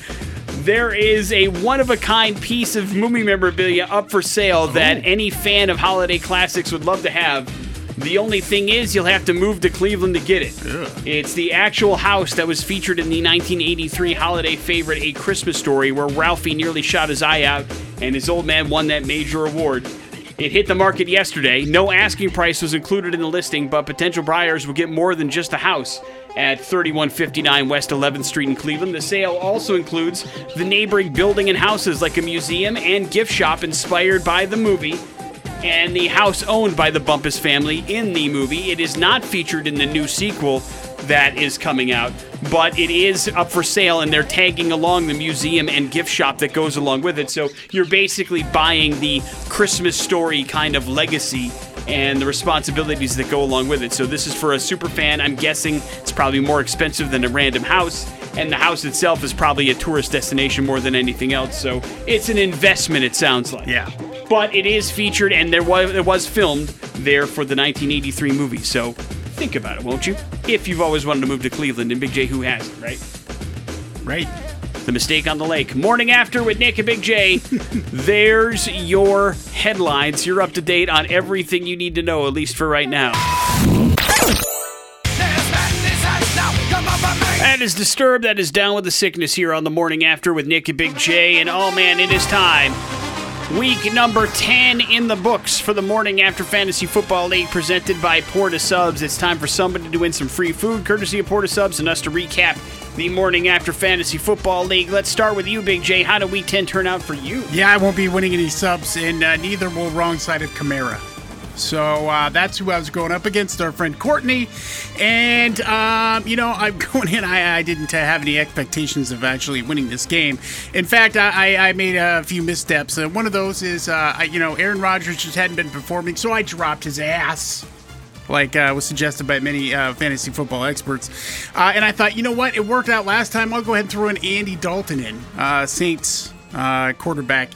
There is a one of a kind piece of movie memorabilia up for sale that any fan of holiday classics would love to have. The only thing is, you'll have to move to Cleveland to get it. Yeah. It's the actual house that was featured in the 1983 holiday favorite A Christmas Story, where Ralphie nearly shot his eye out and his old man won that major award. It hit the market yesterday. No asking price was included in the listing, but potential buyers will get more than just the house. At 3159 West 11th Street in Cleveland, the sale also includes the neighboring building and houses like a museum and gift shop inspired by the movie, and the house owned by the Bumpus family in the movie. It is not featured in the new sequel that is coming out, but it is up for sale and they're tagging along the museum and gift shop that goes along with it. So you're basically buying the Christmas story kind of legacy and the responsibilities that go along with it. So this is for a super fan. I'm guessing it's probably more expensive than a random house. And the house itself is probably a tourist destination more than anything else. So it's an investment, it sounds like Yeah. But it is featured and there was it was filmed there for the 1983 movie. So think about it, won't you? If you've always wanted to move to Cleveland, and Big J, who hasn't, right? Right. The Mistake on the Lake. Morning after with Nick and Big J. [LAUGHS] There's your headlines. You're up to date on everything you need to know, at least for right now. That is Disturbed. That is Down with the Sickness here on the Morning After with Nick and Big J. And oh man, it is time. Week number 10 in the books for the Morning After Fantasy Football League presented by Port of Subs. It's time for somebody to win some free food courtesy of Port of Subs and us to recap the Morning After Fantasy Football League. Let's start with you, Big J. How did Week 10 turn out for you? Yeah, I won't be winning any subs, and uh, neither will wrong side of Camara. So uh, that's who I was going up against, our friend Courtney. And, um, you know, [LAUGHS] I'm going in, I, I didn't have any expectations of actually winning this game. In fact, I, I- made a few missteps. Uh, one of those is, uh, you know, Aaron Rodgers just hadn't been performing, so I dropped his ass like uh, was suggested by many uh, fantasy football experts. Uh, and I thought, you know what? It worked out last time. I'll go ahead and throw in Andy Dalton in, uh, Saints uh, quarterback.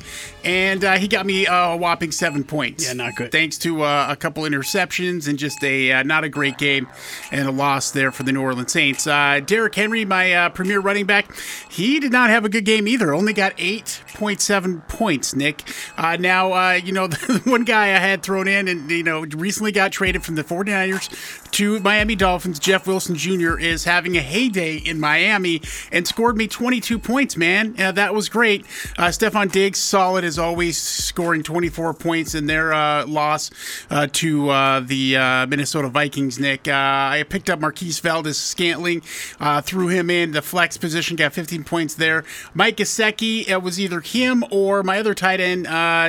And uh, he got me uh, a whopping seven points. Yeah, not good. Thanks to uh, a couple interceptions and just a uh, not a great game and a loss there for the New Orleans Saints. Uh, Derrick Henry, my uh, premier running back, he did not have a good game either. Only got 8.7 points, Nick. Uh, now, uh, you know, [LAUGHS] the one guy I had thrown in and, you know, recently got traded from the 49ers to Miami Dolphins, Jeff Wilson Jr., is having a heyday in Miami and scored me 22 points, man. That was great. Uh, Stefon Diggs, solid as always, scoring 24 points in their uh, loss uh, to uh, the uh, Minnesota Vikings, Nick. Uh, I picked up Marquez Valdes-Scantling, threw him in the flex position, got 15 points there. Mike Gesicki, it was either him or my other tight end,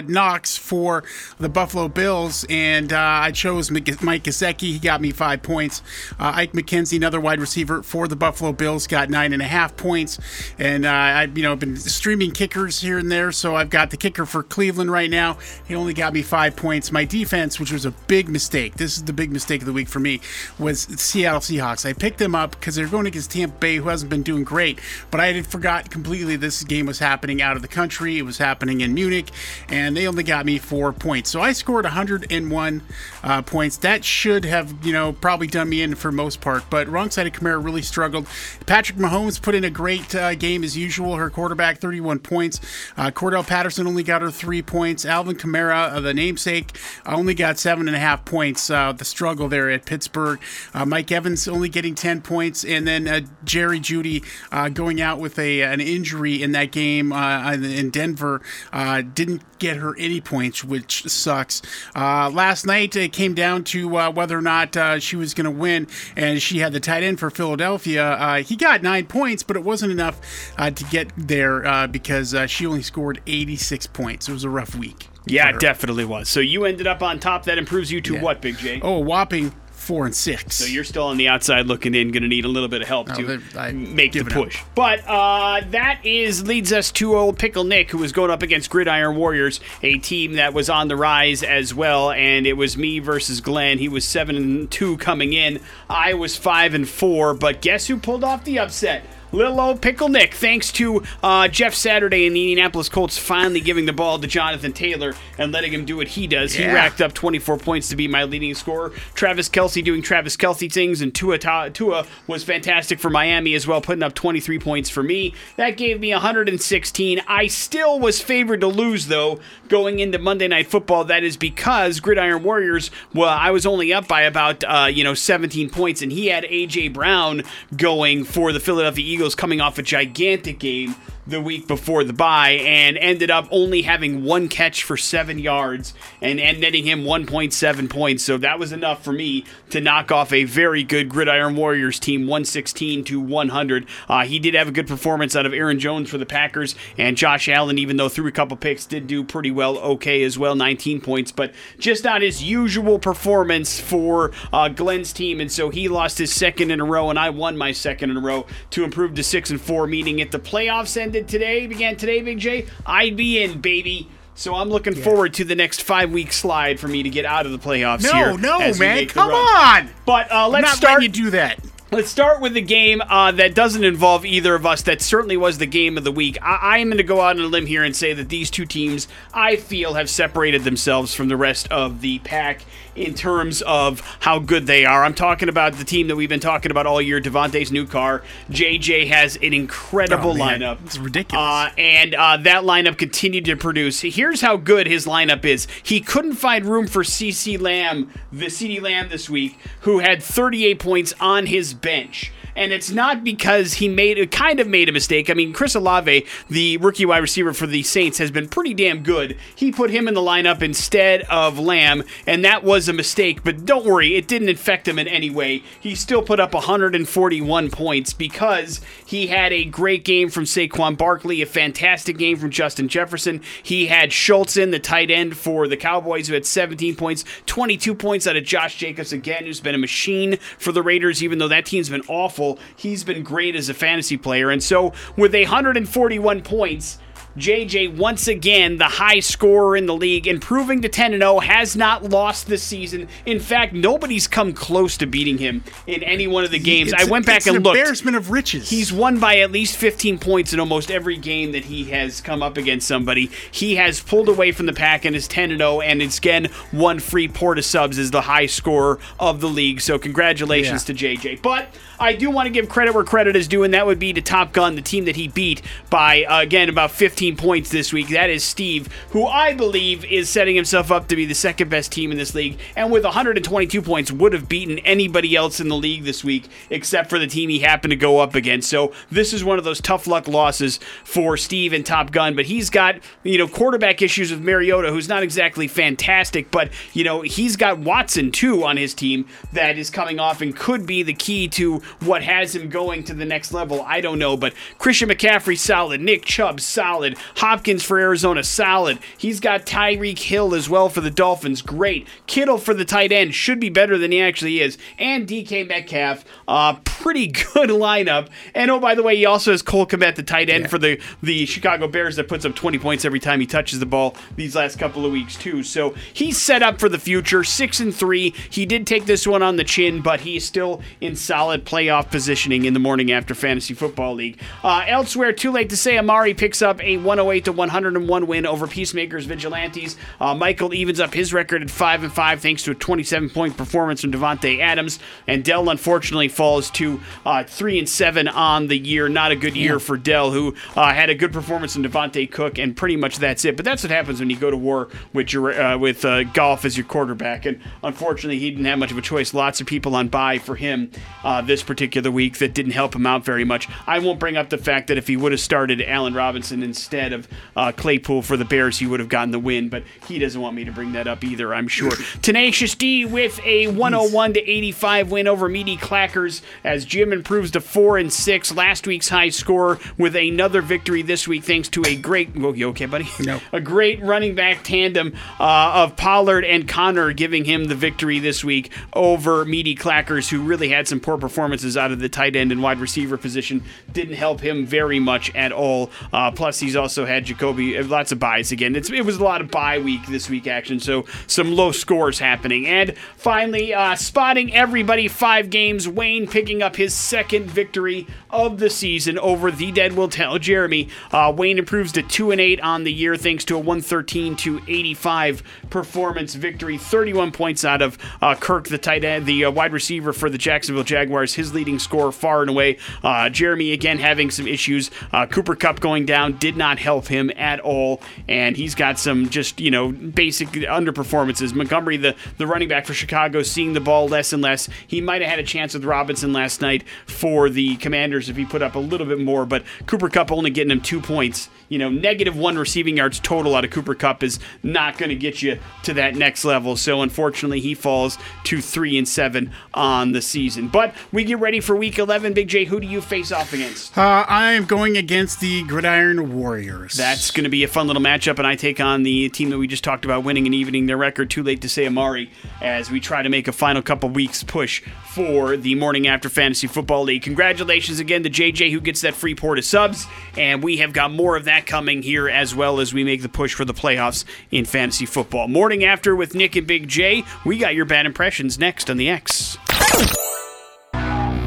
Knox, for the Buffalo Bills, and I chose Mike Gesicki. He got me five points. Ike McKenzie, another wide receiver for the Buffalo Bills, got nine and a half points. And I've you know been streaming kickers here and there, so I've got the kicker for Cleveland right now. He only got me five points. My defense, which was a big mistake, this is the big mistake of the week for me, was Seattle Seahawks. I picked them up because they're going against Tampa Bay, who hasn't been doing great, but I had forgot completely this game was happening out of the country. It was happening in Munich, and they only got me four points. So I scored 101 uh, points. That should have, you know, probably done me in for most part, but wrong side of Camara really struggled. Patrick Mahomes put in a great uh, game as usual. Her quarterback, 31 points. Uh, Cordarrelle Patterson only got her three points. Alvin Kamara, uh, the namesake, only got seven and a half points. Uh, the struggle there at Pittsburgh. Uh, Mike Evans only getting 10 points, and then Jerry Jeudy going out with a an injury in that game in Denver. Didn't get her any points, which sucks. Uh, last night it came down to uh, whether or not uh, she was going to win, and she had the tight end for Philadelphia. Uh, he got nine points, but it wasn't enough uh, to get there uh, because uh, she only scored 86 points. It was a rough week. Yeah, it definitely was. So you ended up on top. That improves you to Yeah. what, Big J? Oh, a whopping four and six. So you're still on the outside looking in, going to need a little bit of help to I make the it up. push. But uh, that is leads us to old Pickle Nick, who was going up against Gridiron Warriors, a team that was on the rise as well. And it was me versus Glenn. He was seven and two coming in. I was five and four. But guess who pulled off the upset? Little old Pickle Nick, thanks to uh, Jeff Saturday and the Indianapolis Colts finally giving the ball to Jonathan Taylor and letting him do what he does. He racked up 24 points to be my leading scorer. Travis Kelce doing Travis Kelce things, and Tua, Ta- Tua was fantastic for Miami as well, putting up 23 points for me. That gave me 116. I still was favored to lose, though, going into Monday Night Football. That is because Gridiron Warriors, well, I was only up by about, uh, you know, 17 points, and he had A.J. Brown going for the Philadelphia Eagles coming off a gigantic game the week before the bye and ended up only having one catch for seven yards and, and netting him 1.7 points. So that was enough for me to knock off a very good Gridiron Warriors team, 116 to 100. Uh, he did have a good performance out of Aaron Jones for the Packers, and Josh Allen, even though threw a couple picks, did do pretty well, okay as well, 19 points, but just not his usual performance for uh, Glenn's team. And so he lost his second in a row, and I won my second in a row to improve to six and four. Meaning, if the playoffs ended today, began today, Big J, I'd be in, baby. So I'm looking forward to the next five week slide for me to get out of the playoffs No, here. no, man, come run. on. But uh, let's not start. you do that. Let's start with the game uh, that doesn't involve either of us. That certainly was the game of the week. I, I am going to go out on a limb here and say that these two teams, I feel, have separated themselves from the rest of the pack in terms of how good they are. I'm talking about the team that we've been talking about all year, Devontae's new car. JJ has an incredible Oh, lineup. It's ridiculous. Uh, and uh, that lineup continued to produce. Here's how good his lineup is. He couldn't find room for CC Lamb, the CeeDee Lamb this week, who had 38 points on his bench. And it's not because he made kind of made a mistake. I mean, Chris Olave, the rookie wide receiver for the Saints, has been pretty damn good. He put him in the lineup instead of Lamb, and that was a mistake. But don't worry, it didn't infect him in any way. He still put up 141 points because he had a great game from Saquon Barkley, a fantastic game from Justin Jefferson. He had Schultz in the tight end for the Cowboys, who had 17 points, 22 points out of Josh Jacobs again, who's been a machine for the Raiders, even though that team's been awful. He's been great as a fantasy player. And so with 141 points, JJ once again the high scorer in the league, improving to 10 0, has not lost this season. In fact, nobody's come close to beating him in any one of the games. It's- I went back and an looked. embarrassment of riches. He's won by at least 15 points in almost every game that he has come up against somebody. He has pulled away from the pack and is 10 0, and it's again one free Port of Subs is the high scorer of the league. So congratulations Yeah. to JJ. But I do want to give credit where credit is due, and that would be to Top Gun, the team that he beat by uh, again about 15 points this week. That is Steve, who I believe is setting himself up to be the second best team in this league, and with 122 points would have beaten anybody else in the league this week except for the team he happened to go up against. So this is one of those tough luck losses for Steve and Top Gun, but he's got you know quarterback issues with Mariota, who's not exactly fantastic, but you know he's got Watson too on his team that is coming off and could be the key to what has him going to the next level. I don't know, but Christian McCaffrey solid, Nick Chubb solid, Hopkins for Arizona solid. He's got Tyreek Hill as well for the Dolphins, great. Kittle for the tight end should be better than he actually is, and DK Metcalf, uh, pretty good [LAUGHS] lineup. And oh by the way, he also has Cole Kmet, the tight end for the the Chicago Bears that puts up 20 points every time he touches the ball these last couple of weeks too. So he's set up for the future, six and three. He did take this one on the chin, but he's still in solid playoff positioning in the morning after fantasy football league. Uh, elsewhere, too late to say, Amari picks up a 108 to 101 win over Peacemakers Vigilantes. Uh, Michael evens up his record at five and five thanks to a 27 point performance from Davante Adams, and Dell unfortunately falls to uh, three and seven on the year. Not a good year for Dell, who uh, had a good performance in Devontae Cook, and pretty much that's it. But that's what happens when you go to war with your uh, with uh, Goff as your quarterback. And unfortunately, he didn't have much of a choice. Lots of people on bye for him uh, this particular week that didn't help him out very much. I won't bring up the fact that if he would have started Allen Robinson instead of uh, Claypool for the Bears, he would have gotten the win. But he doesn't want me to bring that up either. I'm sure. [LAUGHS] Tenacious D with a 101 to 85 win over Meaty Clackers as Jim improves to four and six. Last week's high score with another victory this week, thanks to a great. Oh, you okay, buddy? No. [LAUGHS] a great running back tandem uh, of Pollard and Conner giving him the victory this week over Meaty Clackers, who really had some poor performances out of the tight end and wide receiver position. Didn't help him very much at all. Uh, plus, he's also had Jacoby uh, lots of buys again. It's, it was a lot of bye week this week action, so some low scores happening. And finally, uh, spotting everybody five games. Wayne picking up his second victory of the season over the Dead Will Tell Jeremy. Uh, Wayne improves to two and eight on the year thanks to a 113 to 85 performance victory. 31 points out of uh, Kirk, the tight end, the uh, wide receiver for the Jacksonville Jaguars. His leading scorer far and away. Uh, Jeremy again having some issues. Cooper Kupp going down did not help him at all, and he's got some just you know basic underperformances. Montgomery, the the running back for Chicago, seeing the ball less and less. He might have had a chance with Robinson last night for the Commanders if he put up a little bit more, but Cooper Kupp only getting him two points. You know, negative one receiving yards total out of Cooper Kupp is not going to get you to that next level. So unfortunately, he falls to three and seven on the season. But we get ready for Week 11. Big J, who do you face off against? Uh, I am going against the Gridiron Warriors. That's going to be a fun little matchup, and I take on the team that we just talked about winning and evening their record. Too late to say Amari as we try to make a final couple weeks push for the morning after fantasy football league. Congratulations again to JJ who gets that free port of subs, and we have got more of that coming here as well as we make the push for the playoffs in fantasy football. Morning after with Nick and Big J. We got your bad impressions next on the X.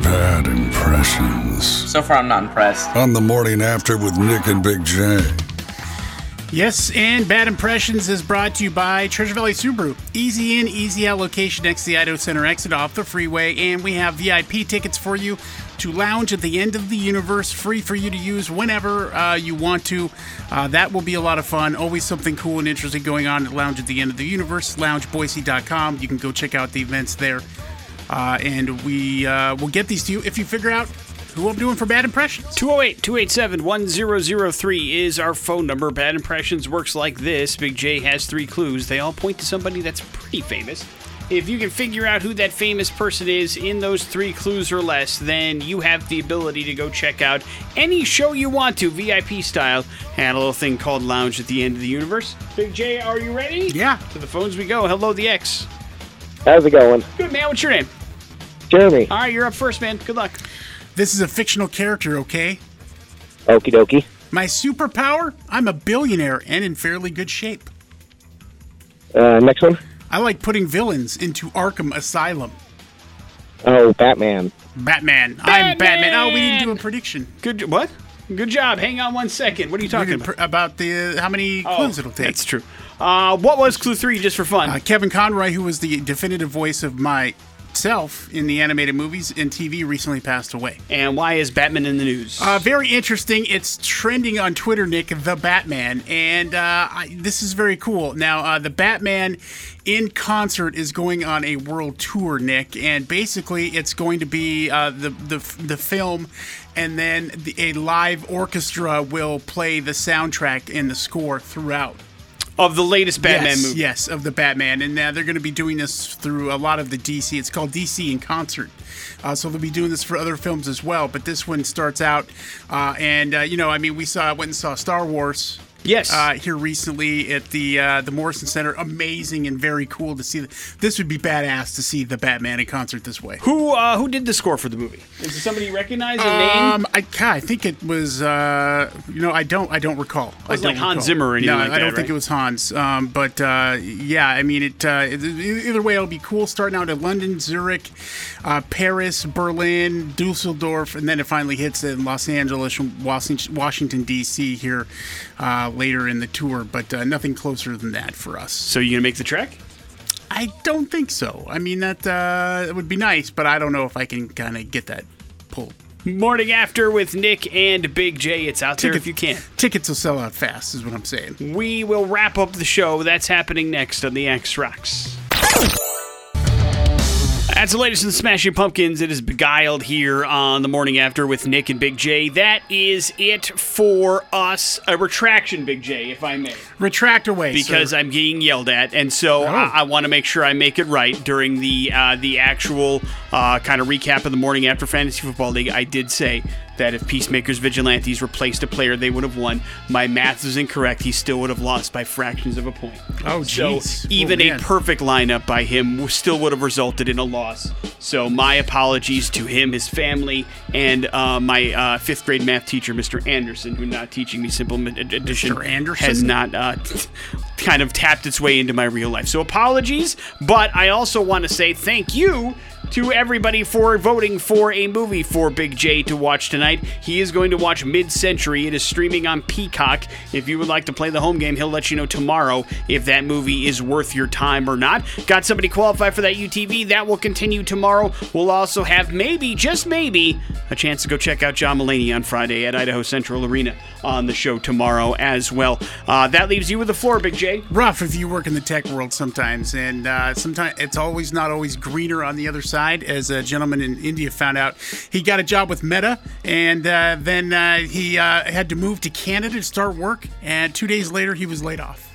Bad impressions. So far, I'm not impressed. On the morning after with Nick and Big J. Yes, and Bad Impressions is brought to you by Treasure Valley Subaru. Easy in, easy out location next to the Idaho Center exit off the freeway, and we have VIP tickets for you to lounge at the end of the universe, free for you to use whenever uh, you want to. Uh, that will be a lot of fun. Always something cool and interesting going on at Lounge at the End of the Universe, loungeboise.com. You can go check out the events there. Uh, and we uh, will get these to you if you figure out who I'm doing for bad impressions. 208 287 1003 is our phone number. Bad Impressions works like this Big J has three clues. They all point to somebody that's pretty famous. If you can figure out who that famous person is in those three clues or less, then you have the ability to go check out any show you want to, VIP style, and a little thing called Lounge at the End of the Universe. Big J, are you ready? Yeah. To the phones we go. Hello, the X. How's it going? Good, man. What's your name? Jeremy. All right, you're up first, man. Good luck. This is a fictional character, okay? Okie dokie. My superpower? I'm a billionaire and in fairly good shape. Uh, next one. I like putting villains into Arkham Asylum. Oh, Batman. Batman. I'm Batman. Batman! Oh, we didn't do a prediction. Good. What? Good job. Hang on one second. What are you talking did about? pr- about the uh, how many clues it'll take. That's true. Uh, what was clue three, just for fun? Uh, Kevin Conroy, who was the definitive voice of myself in the animated movies and TV, recently passed away. and why is Batman in the news? Uh, very interesting. It's trending on Twitter, Nick, the Batman, and uh, I, this is very cool. Now, uh, the Batman in concert is going on a world tour, Nick, and basically it's going to be uh, the the the film, and then the, a live orchestra will play the soundtrack and the score throughout. Of the latest Batman yes, movie. Yes, of the Batman, and uh, they're going to be doing this through a lot of the DC. It's called DC in concert, uh, so they'll be doing this for other films as well. But this one starts out, uh, and uh, you know, I mean, we saw went and saw Star Wars. Yes. Uh, here recently at the uh, the Morrison Center, amazing and very cool to see. This would be badass to see the Batman in concert this way. Who uh, who did the score for the movie? Is it somebody you recognize? A name? Um, I, God, I think it was. Uh, you know, I don't. I don't recall. I wasn't don't like Hans. Zimmer or anything No, like I don't think it was Hans. Um, but uh, yeah, I mean, it. Uh, it- either way, it'll be cool. Starting out at London, Zurich, uh, Paris, Berlin, Dusseldorf, and then it finally hits in Los Angeles, Washington, Washington D.C. here uh, later in the tour. But uh, nothing closer than that for us. so you gonna make the trek? I don't think so. I mean, that uh, would be nice, but I don't know if I can kind of get that pulled. Morning after with Nick and Big J. It's out there if you can. Tickets will sell out fast, is what I'm saying. We will wrap up the show. That's happening next on the X Rocks. That's the latest in the Smashing Pumpkins. It is beguiled here on the morning after with Nick and Big J. That is it for us. A retraction, Big J, if I may. Retract away, because sir. I'm getting yelled at, and so Oh. I, I want to make sure I make it right during the uh, the actual uh, kind of recap of the morning after Fantasy Football League, I did say that if Peacemakers Vigilantes replaced a player, they would have won. My math is incorrect. He still would have lost by fractions of a point. Oh, So jeez. even Oh, a perfect lineup by him still would have resulted in a loss. So my apologies to him, his family, and uh, my uh, fifth grade math teacher, Mr. Anderson, who not teaching me simple addition Mr. Anderson? has not uh, kind of tapped its way into my real life. So apologies, but I also want to say thank you to everybody for voting for a movie for Big J to watch tonight. He is going to watch Mid Century. It is streaming on Peacock. If you would like to play the home game, he'll let you know tomorrow if that movie is worth your time or not. Got somebody qualified for that UTV. That will continue tomorrow. We'll also have maybe, just maybe, a chance to go check out John Mulaney on Friday at Idaho Central Arena on the show tomorrow as well. Uh, that leaves you with the floor, Big J. rough if you work in the tech world sometimes, and uh, sometimes it's always not always greener on the other side. As a gentleman in India found out, he got a job with Meta, and uh, then uh, he uh, had to move to Canada to start work. And two days later, he was laid off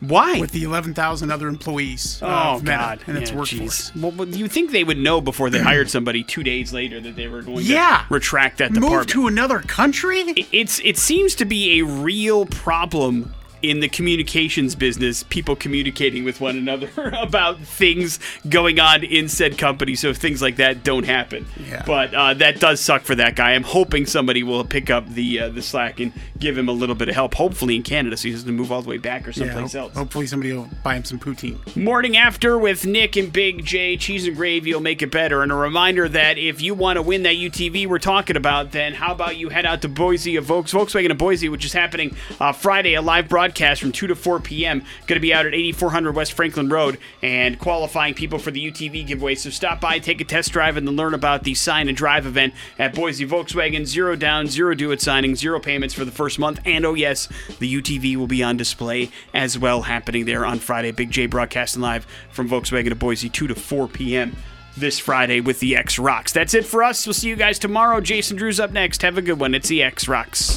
Why? with the 11,000 other employees Oh of Meta God! and its Yeah, workforce. jeez. Well, you think they would know before they hired somebody two days later that they were going Yeah. to retract that Move to another country? it's it seems to be a real problem in the communications business, people communicating with one another [LAUGHS] about things going on in said company, so things like that don't happen. Yeah. But uh, that does suck for that guy. I'm hoping somebody will pick up the uh, the slack and give him a little bit of help. Hopefully in Canada, so he doesn't move all the way back or Yeah, ho- else. Hopefully, somebody will buy him some poutine. Morning after with Nick and Big J, cheese and gravy will make it better. And a reminder that if you want to win that UTV we're talking about, then how about you head out to Boise of Volkswagen of Boise, which is happening uh, Friday, a live broadcast from 2 to 4 p.m. Going to be out at 8400 West Franklin Road and qualifying people for the UTV giveaway. So stop by, take a test drive, and then learn about the sign and drive event at Boise Volkswagen. Zero down, zero due at signing, zero payments for the first month. And oh, yes, the UTV will be on display as well, happening there on Friday. Big J broadcasting live from Volkswagen to Boise, 2 to 4 p.m. This Friday with the X Rocks. That's it for us. We'll see you guys tomorrow. Jason Drew's up next. Have a good one. It's the X Rocks.